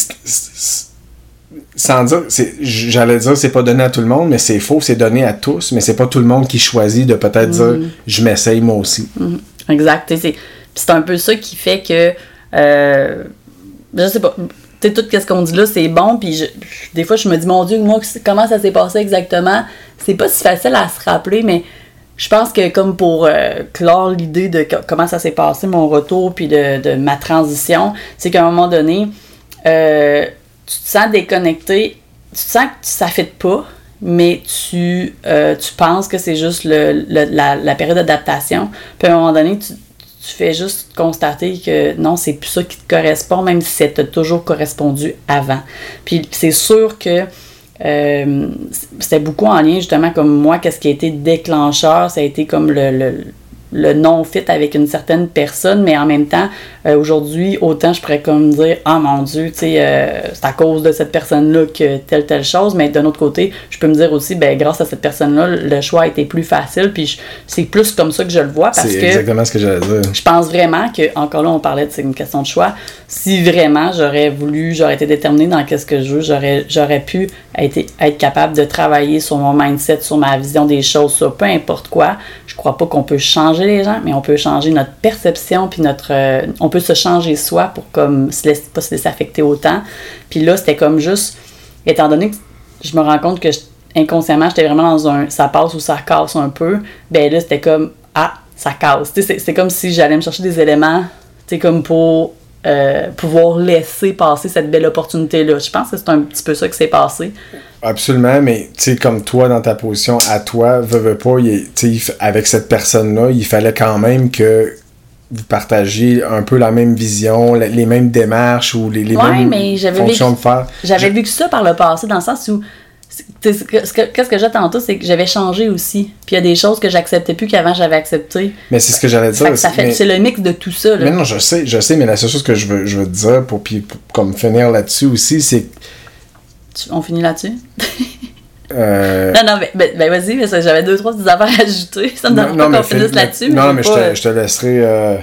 C: sans dire, c'est- j'allais dire c'est pas donné à tout le monde, mais c'est faux, c'est donné à tous, mais c'est pas tout le monde qui choisit de peut-être dire je m'essaye moi aussi.
A: Exact. C'est un peu ça qui fait que. euh, je sais pas. Tu sais, tout ce qu'on dit là, c'est bon. Puis des fois, je me dis, mon Dieu, moi, comment ça s'est passé exactement? C'est pas si facile à se rappeler, mais je pense que comme pour euh, clore l'idée de co- comment ça s'est passé, mon retour, puis de, de ma transition, c'est qu'à un moment donné, euh, tu te sens déconnecté, tu te sens que ça ne pas, mais tu, euh, tu penses que c'est juste le, la, période d'adaptation. Puis à un moment donné, tu, tu fais juste constater que non, c'est plus ça qui te correspond, même si ça t'a toujours correspondu avant. Puis c'est sûr que euh, c'était beaucoup en lien justement comme moi, qu'est-ce qui a été déclencheur, ça a été comme le, le non-fit avec une certaine personne, mais en même temps, euh, aujourd'hui, autant je pourrais comme dire, ah mon Dieu, tu sais, euh, c'est à cause de cette personne-là que telle, telle chose, mais d'un autre côté, je peux me dire aussi, ben grâce à cette personne-là, le choix a été plus facile, puis c'est plus comme ça que je le vois, parce
C: C'est
A: que
C: exactement ce que j'allais dire.
A: je pense vraiment que, encore là, on parlait de c'est une question de choix. Si vraiment j'aurais voulu, j'aurais été déterminée dans qu'est-ce que je veux, j'aurais, j'aurais pu être, être capable de travailler sur mon mindset, sur ma vision des choses, sur peu importe quoi. Je crois pas qu'on peut changer les gens, mais on peut changer notre perception, puis notre, euh, on peut se changer soi pour comme pas se laisser affecter autant. Puis là, c'était comme juste, étant donné que je me rends compte que inconsciemment, j'étais vraiment dans un ça passe ou ça casse un peu, ben là, c'était comme ah, ça casse. C'est- comme si j'allais me chercher des éléments, tu comme pour euh, pouvoir laisser passer cette belle opportunité-là. Je pense que c'est un petit peu ça qui s'est passé.
C: Absolument, mais tu sais, comme toi, dans ta position, à toi, veux, veux pas, il avec cette personne-là, il fallait quand même que vous partagiez un peu la même vision, la- les mêmes démarches ou les, les
A: Ouais,
C: mêmes
A: mais
C: fonctions
A: vécu-
C: de faire.
A: J'avais que ça par le passé, dans le sens où. tu sais, ce que- que- Qu'est-ce que j'ai tantôt, c'est que j'avais changé aussi. Puis il y a des choses que j'acceptais plus qu'avant j'avais acceptées.
C: Mais c'est ce que j'allais dire.
A: C'est le mix de tout ça. Là.
C: Mais non, je sais, je sais, mais la seule chose que je veux, je veux te dire pour, puis pour comme finir là-dessus aussi, c'est que
A: Tu- On finit là-dessus?
C: euh,
A: Non, non, mais, ben, ben, vas-y, mais ça, j'avais deux, trois petites affaires à ajouter. Ça me dérange pas
C: mais
A: qu'on
C: fin-
A: finisse
C: mais-
A: là-dessus. mais
C: Non, mais je te, je te laisserai. euh,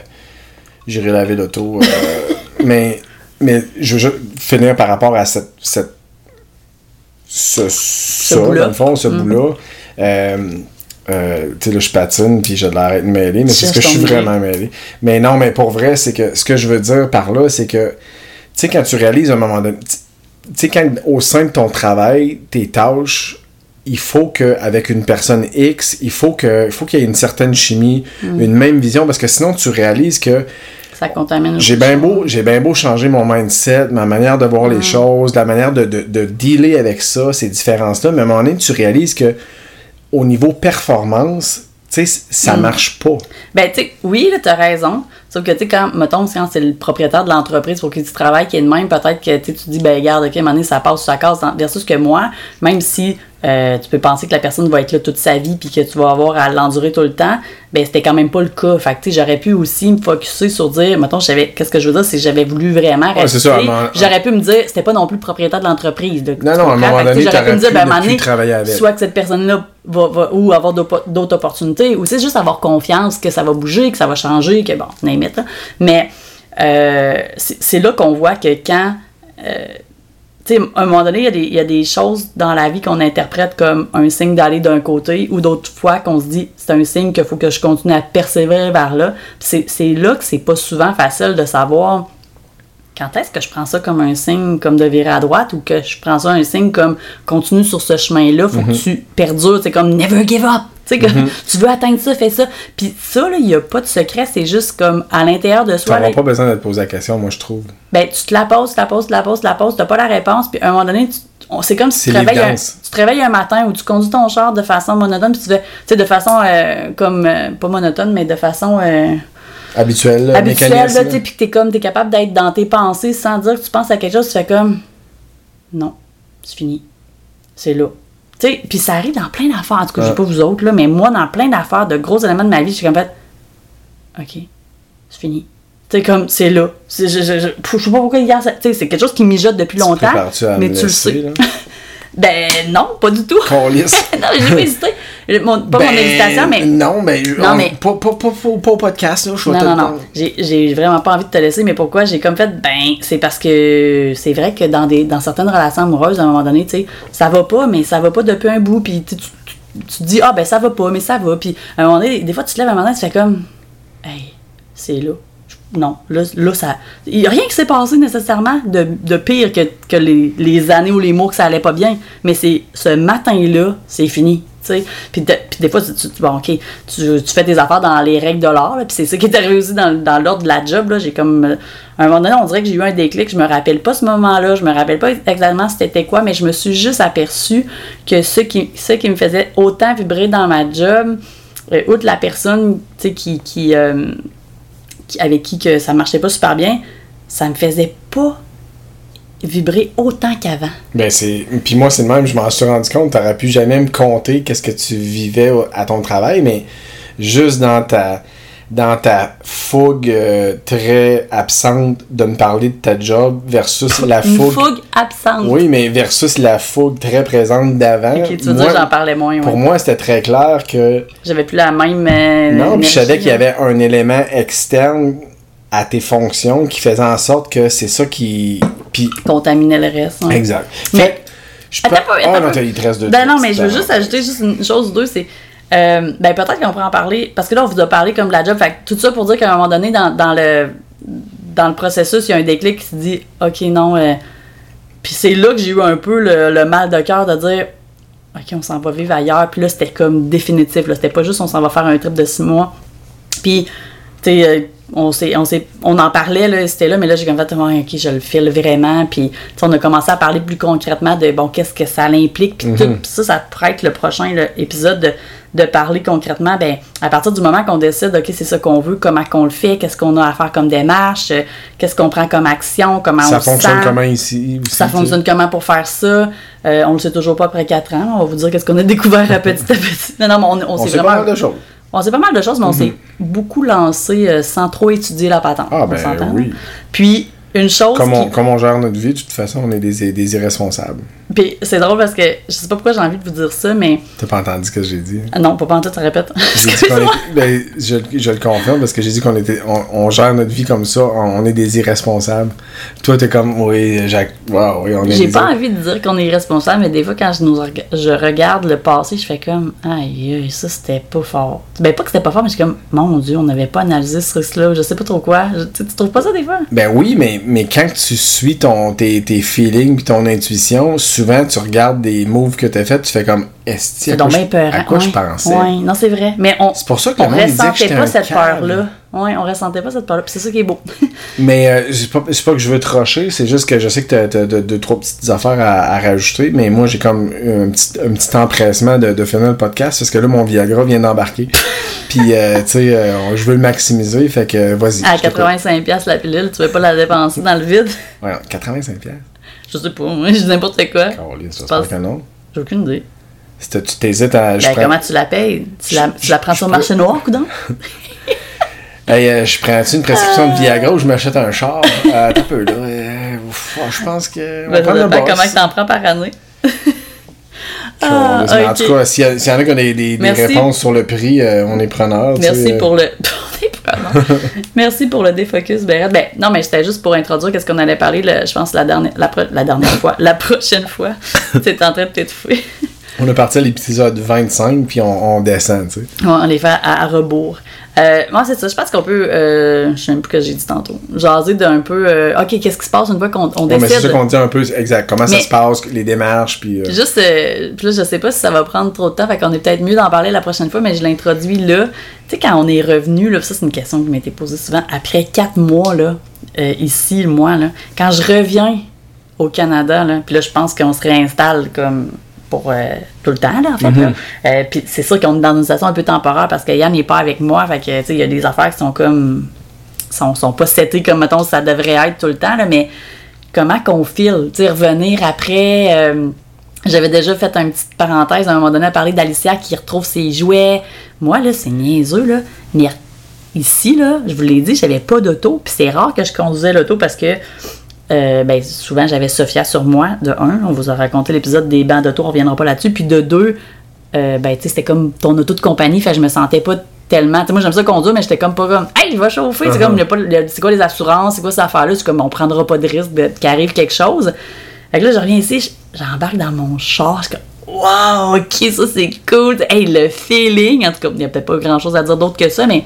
C: J'irai laver l'auto. euh, mais, mais je veux juste finir par rapport à cette. cette ce, ça,
A: bout-là.
C: dans le fond, ce
A: Mhm.
C: bout-là. Tu sais, là, je patine, puis j'ai de l'arrêt de mêler, mais c'est ce que je suis vraiment mêlé. Mais non, mais pour vrai, c'est que ce que je veux dire par là, c'est que, tu sais, quand tu réalises à un moment donné, sais, quand au sein de ton travail, tes tâches, il faut qu'avec une personne X, il faut que il faut qu'il y ait une certaine chimie,
A: Mm.
C: une même vision, parce que sinon tu réalises que
A: Ça contamine
C: j'ai bien beau, j'ai bien beau changer mon mindset, ma manière de voir
A: Mm.
C: les choses, la manière de, de, de dealer avec ça, ces différences-là, mais à un moment donné, tu réalises que au niveau performance, tu sais, ça
A: Mm.
C: marche pas.
A: Ben, tu sais, oui, là, t'as raison. Sauf que, tu sais, quand, mettons, quand c'est le propriétaire de l'entreprise pour qui tu travailles qui est de même, peut-être que tu sais, tu dis, ben, regarde, ok, à un moment donné, ça passe ou ça casse. dans- Versus que moi, même si euh, tu peux penser que la personne va être là toute sa vie puis que tu vas avoir à l'endurer tout le temps, ben c'était quand même pas le cas. Fait que tu sais, j'aurais pu aussi me focuser sur dire, mettons, j'avais, qu'est-ce que je veux dire, c'est que j'avais voulu vraiment
C: Ouais,
A: rester.
C: c'est ça, à un moment-
A: J'aurais pu me dire, c'était pas non plus le propriétaire de l'entreprise.
C: Non, non, à un moment donné,
A: j'aurais pu me dire, ben, à un donné,
C: avec.
A: soit que cette personne-là va, va- ou avoir d'autres opportunités, ou c'est juste avoir confiance que ça va bouger, que ça va changer, que bon, name it, là. Mais euh, c'est c'est là qu'on voit que quand. euh, tu sais, à un moment donné, il y a des- il y, a des choses dans la vie qu'on interprète comme un signe d'aller d'un côté, ou d'autres fois qu'on se dit c'est un signe qu'il faut que je continue à persévérer vers là. C'est là que c'est pas souvent facile de savoir quand est-ce que je prends ça comme un signe comme de virer à droite ou que je prends ça un signe comme continue sur ce chemin-là, faut que tu perdures, c'est comme never give up. Tu que tu veux atteindre ça, fais ça. Puis ça, là, il n'y a pas de secret, c'est juste comme à l'intérieur de
C: Tu
A: soi.
C: n'auras
A: là,
C: pas besoin de te poser la question, moi, je trouve.
A: ben, tu te la poses, tu la poses, tu la poses, tu la poses, t'as pas la réponse, puis à un moment donné, tu- on- c'est comme si tu réveilles un, tu un matin ou tu conduis ton char de façon monotone, puis tu fais, tu sais, de façon euh, comme, euh, pas monotone, mais de façon euh,
C: Habituel, là,
A: habituelle, là,
C: là.
A: tu puis que t'es comme, t'es capable d'être dans tes pensées sans dire que tu penses à quelque chose, tu fais comme, non, c'est fini, c'est là. Tu sais, puis ça arrive dans plein d'affaires, en tout cas, je sais pas vous autres, là, mais moi, dans plein d'affaires, de gros éléments de ma vie, je suis comme fait, ok, c'est fini. Sais, comme, c'est là. C'est- Je, je, je, je sais pas pourquoi hier, ça- tu sais, c'est quelque chose qui mijote depuis longtemps, mais tu le sais. Ben non, pas du tout. Non, j'ai pas hésité. Mon- pas mon
C: Ben,
A: hésitation, mais
C: Non, ben.
A: Non,
C: on-
A: mais-
C: Pas, pas, pas, pas, pas au podcast, là. Je
A: Non, non, non. J'ai- vraiment pas envie de te laisser, mais pourquoi? J'ai comme fait, ben, c'est parce que c'est vrai que dans, des, dans certaines relations amoureuses, à un moment donné, tu sais, ça va pas, mais ça va pas depuis un bout, puis tu, tu, tu- tu te dis, ah, ben, ça va pas, mais ça va, puis à un moment donné, des fois, tu te lèves à un moment donné, tu fais comme, hey, c'est là. Non, là, là ça. Il n'y a rien qui s'est passé nécessairement de, de pire que, que les, les années ou les mots que ça allait pas bien. Mais c'est ce matin-là, c'est fini. Puis, puis des fois, tu, bon, tu, fais tes affaires dans les règles de l'art. Puis c'est ça qui est arrivé aussi dans, dans l'ordre de la job. là. J'ai comme. euh, À un moment donné, on dirait que j'ai eu un déclic. Je me rappelle pas ce moment-là. Je me rappelle pas exactement c'était quoi, mais je me suis juste aperçu que ce qui, qui me faisait autant vibrer dans ma job, euh, outre la personne qui. qui euh, qui- avec qui que ça marchait pas super bien, ça me faisait pas vibrer autant qu'avant.
C: Ben, c'est. Puis moi, c'est le même, je m'en suis rendu compte. T'aurais pu jamais me compter qu'est-ce que tu vivais à ton travail, mais juste dans ta. Dans ta fougue euh, très absente de me parler de ta job versus la
A: Une
C: fougue.
A: fougue absente.
C: Oui, mais versus la fougue très présente d'avant.
A: Ok, tu veux
C: Moi,
A: dire j'en parlais moins. ouais.
C: Pour moi, c'était très clair que.
A: J'avais plus la même. euh,
C: Non, puis je savais qu'il y avait un élément externe à tes fonctions qui faisait en sorte que c'est ça qui. Puis.
A: Contaminait le reste.
C: Exact.
A: Mais-
C: Fait que, je peux.
A: Attends pas,
C: Ah
A: attends
C: non,
A: pas.
C: t'as- il te reste deux
A: Ben non, mais je veux juste ajouter juste une chose ou deux, c'est. Euh, ben peut-être qu'on pourrait en parler. Parce que là, on vous a parlé comme de la job. Fait tout ça pour dire qu'à un moment donné, dans, dans le dans le processus, il y a un déclic qui se dit OK, non. euh, Puis c'est là que j'ai eu un peu le, le mal de cœur de dire OK, on s'en va vivre ailleurs. Puis là, c'était comme définitif. C'était pas juste on s'en va faire un trip de six mois. Puis, tu sais, euh, on, s'est- on, s'est- on en parlait, là, c'était là, mais là, j'ai comme fait, Ouais, ok, je le file vraiment. Puis, on a commencé à parler plus concrètement de, bon, qu'est-ce que ça l'implique. Puis, tout. Puis ça, ça pourrait être le prochain là, épisode de, de parler concrètement. Ben, à partir du moment qu'on décide, ok, c'est ça qu'on veut, comment qu'on le fait, qu'est-ce qu'on a à faire comme démarche, euh, qu'est-ce qu'on prend comme action, comment
C: Ça
A: on
C: fonctionne
A: sent.
C: comment ici
A: Ça fonctionne comment pour faire ça? Euh, on le sait toujours pas après 4 ans. On va vous dire qu'est-ce qu'on a découvert à petit à petit. Non, non, mais on, on,
C: On
A: sait
C: sait pas
A: vraiment.
C: mal de choses.
A: On sait pas mal de choses, mais on s'est beaucoup lancé euh, sans trop étudier la patente.
C: Ah, ben oui.
A: Puis, une chose.
C: Comme on,
A: qui-
C: comme on gère notre vie, de toute façon, on est des, des irresponsables.
A: Puis, c'est drôle parce que je sais pas pourquoi j'ai envie de vous dire ça, mais.
C: T'as pas entendu ce que j'ai dit?
A: Ah non, pas pas en tout, ça répète.
C: Était- ben, je, je le confirme parce que j'ai dit qu'on était on, on gère notre vie comme ça, on, est des irresponsables. Toi, t'es comme, oui, Jacques, wow, oui, on est
A: J'ai pas envie de dire qu'on est responsable, mais des fois, quand je, nous je regarde le passé, je fais comme, aïe, ça c'était pas fort. Ben, pas que c'était pas fort, mais je suis comme, mon Dieu, on n'avait pas analysé ce risque-là, je sais pas trop quoi. Je- tu, tu trouves pas ça des fois?
C: Ben oui, mais, mais quand tu suis ton, tes, tes feelings puis ton intuition, souvent tu regardes des moves que t'as fait, tu fais comme,
A: C'est
C: à quoi, je, à quoi je pensais?
A: Ouais, non, c'est vrai. Mais on,
C: C'est pour ça que
A: on ressentait pas cette peur-là. Ouais, on ressentait pas cette peur-là. Puis c'est ça qui est beau.
C: Mais euh, c'est pas, que je veux te rusher, c'est juste que je sais que t'as, t'as deux, deux, trois petites affaires à, à rajouter, mais moi j'ai comme un petit, un petit empressement de, de finir le podcast parce que là mon Viagra vient d'embarquer. Puis, euh, tu sais, euh, je veux le maximiser, fait que vas-y.
A: à
C: je t'écoute.
A: 85$ piastres la pilule, tu veux pas la dépenser dans le vide?
C: Ouais, 85 pièces.
A: Je sais pas, moi, je dis n'importe quoi. Pense-
C: que non.
A: J'ai aucune idée.
C: Si tu t'hésites à.
A: Ben,
C: prends-
A: comment tu la payes? Tu la, tu la prends sur le marché noir, coudon?
C: Hey, euh, je prends-tu une prescription de Viagra ou je m'achète un char? Euh, un peu, là. Euh, ouf, oh, je pense que. on
A: Ben, ça
C: le boss.
A: comment tu t'en prends par année. Ah,
C: En
A: ok.
C: tout cas, s'il y, a- s'il y en a qui ont des, des- réponses sur le prix, euh, on est preneur. tu
A: Merci
C: sais, euh.
A: pour le. Merci pour le défocus, Bérette. Ben, non, mais c'était juste pour introduire qu'est-ce qu'on allait parler, le- je pense, la dernière, la, pro- la dernière fois. La prochaine fois. tu es en train de t'étouffer.
C: On est parti à l'épisode 25, puis on, on descend, tu sais.
A: Ouais, on les fait à, à rebours. Euh, moi, c'est ça. Je pense qu'on peut. Euh, je sais même plus ce que j'ai dit tantôt. Jaser d'un peu. euh, ok, qu'est-ce qui se passe une fois qu'on on
C: Ouais, mais c'est
A: décide?
C: ça qu'on dit un peu, exact. Comment ça se passe, les démarches, puis. euh,
A: Juste, puis là, je sais pas si ça va prendre trop de temps, fait qu'on est peut-être mieux d'en parler la prochaine fois, mais je l'introduis là. Tu sais, quand on est revenu, là, ça c'est une question qui m'a été posée souvent, après quatre mois, là, ici, moi, là, quand je reviens au Canada, là, puis là, je pense qu'on se réinstalle comme pour euh, tout le temps, là, en fait. là. Euh, puis c'est sûr qu'on est dans une situation un peu temporaire parce que Yann n'est pas avec moi, fait que, tu sais, il y a des affaires qui sont comme. sont, sont pas setées comme, mettons, ça devrait être tout le temps, là, mais comment qu'on file, tu sais, revenir après. euh, j'avais déjà fait une petite parenthèse à un moment donné à parler d'Alicia qui retrouve ses jouets. Moi, là, c'est niaiseux, là. Mais ici, là, je vous l'ai dit, j'avais pas d'auto. Puis c'est rare que je conduisais l'auto parce que euh, ben, souvent j'avais Sophia sur moi, de un. On vous a raconté l'épisode des bancs d'auto, on reviendra pas là-dessus. Puis de deux, euh, ben, c'était comme ton auto de compagnie, fait je me sentais pas tellement. Moi, j'aime ça conduire, mais j'étais comme pas comme, hey, il va chauffer. C'est
C: Uh-huh.
A: comme, il y a pas, le- c'est quoi les assurances, c'est quoi cette affaire-là? C'est comme, on prendra pas de risque de, qu'il arrive quelque chose. Fait que là, je reviens ici, je- j'embarque dans mon char, je suis comme, wow, ok, ça c'est cool. Hey, le feeling, en tout cas, il n'y a peut-être pas grand chose à dire d'autre que ça, mais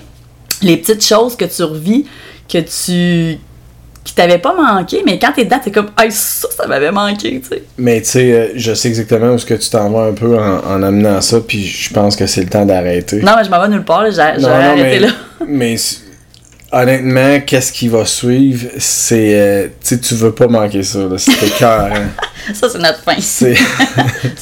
A: les petites choses que tu revis, que tu. Qui t'avaient pas manqué, mais quand t'es dedans, t'es comme, hey, ça, ça m'avait manqué, tu sais.
C: Mais tu sais, euh, je sais exactement où est-ce que tu t'en vas un peu en, en amenant ça, puis je pense que c'est le temps d'arrêter.
A: Non, mais je m'en vais nulle part, là, j'ai arrêté
C: mais,
A: là.
C: mais honnêtement, qu'est-ce qui va suivre, c'est. euh, tu veux pas manquer ça, là. C'était cœur,
A: Ça, c'est notre fin.
C: C'est.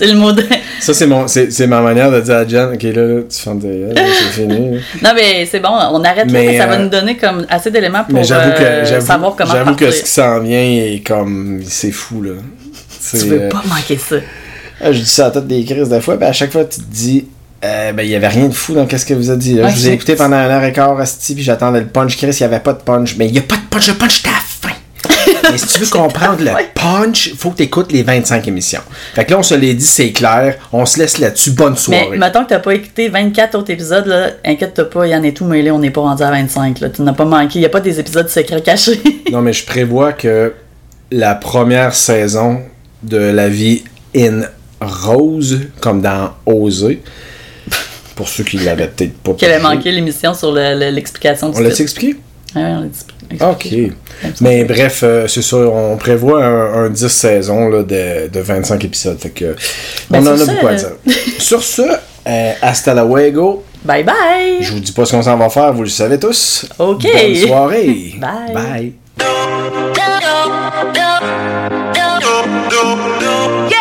A: le mot de.
C: Ça, c'est mon ma manière de dire à Jen, ok, là, là tu là, c'est fini. là.
A: Non, mais c'est bon, on arrête là,
C: Mais,
A: mais ça va
C: euh,
A: nous donner comme assez d'éléments pour euh,
C: que,
A: savoir comment
C: j'avoue que ce qui s'en vient est comme. C'est fou, là.
A: Tu veux
C: euh,
A: pas manquer ça.
C: ah, je dis ça à toutes des crises de fois, puis à chaque fois, tu te dis. Euh, ben, il y avait rien de fou dans qu'est-ce que vous a dit. Là.
A: Ouais,
C: je vous ai écouté pendant un heure et quart, Asti, puis j'attendais le punch. Chris, il y avait pas de punch. Mais il y a pas de punch. Le punch, la fin. Mais si tu veux comprendre le punch, faut que tu écoutes les 25 émissions. Fait que là, on se l'est dit, c'est clair. On se laisse là-dessus. Bonne
A: Mais
C: soirée.
A: mettons que t'as pas écouté 24 autres épisodes, là, inquiète-toi pas, il y en a tout mêlé, on n'est pas rendu à 25. Là. Tu n'as pas manqué, il n'y a pas des épisodes secrets cachés.
C: Non, mais je prévois que la première saison de La vie in Rose, comme dans Oser, pour ceux qui l'avaient peut-être pas
A: Qu'elle a
C: pigé.
A: manqué l'émission sur le- le- l'explication du
C: On l'a expliqué?
A: Ouais, ouais, on l'a dit-
C: Ok.
A: expliqué.
C: Mais bref, euh, c'est ça, on prévoit un, un 10 saisons là, de, de 25 épisodes. Fait que,
A: Ben,
C: on en a
A: ça,
C: beaucoup à dire. sur ce, euh, hasta luego.
A: Bye bye!
C: Je vous dis pas ce qu'on s'en va faire, vous le savez tous.
A: Ok.
C: Bonne soirée.
A: Bye.
C: Bye.
D: Yeah.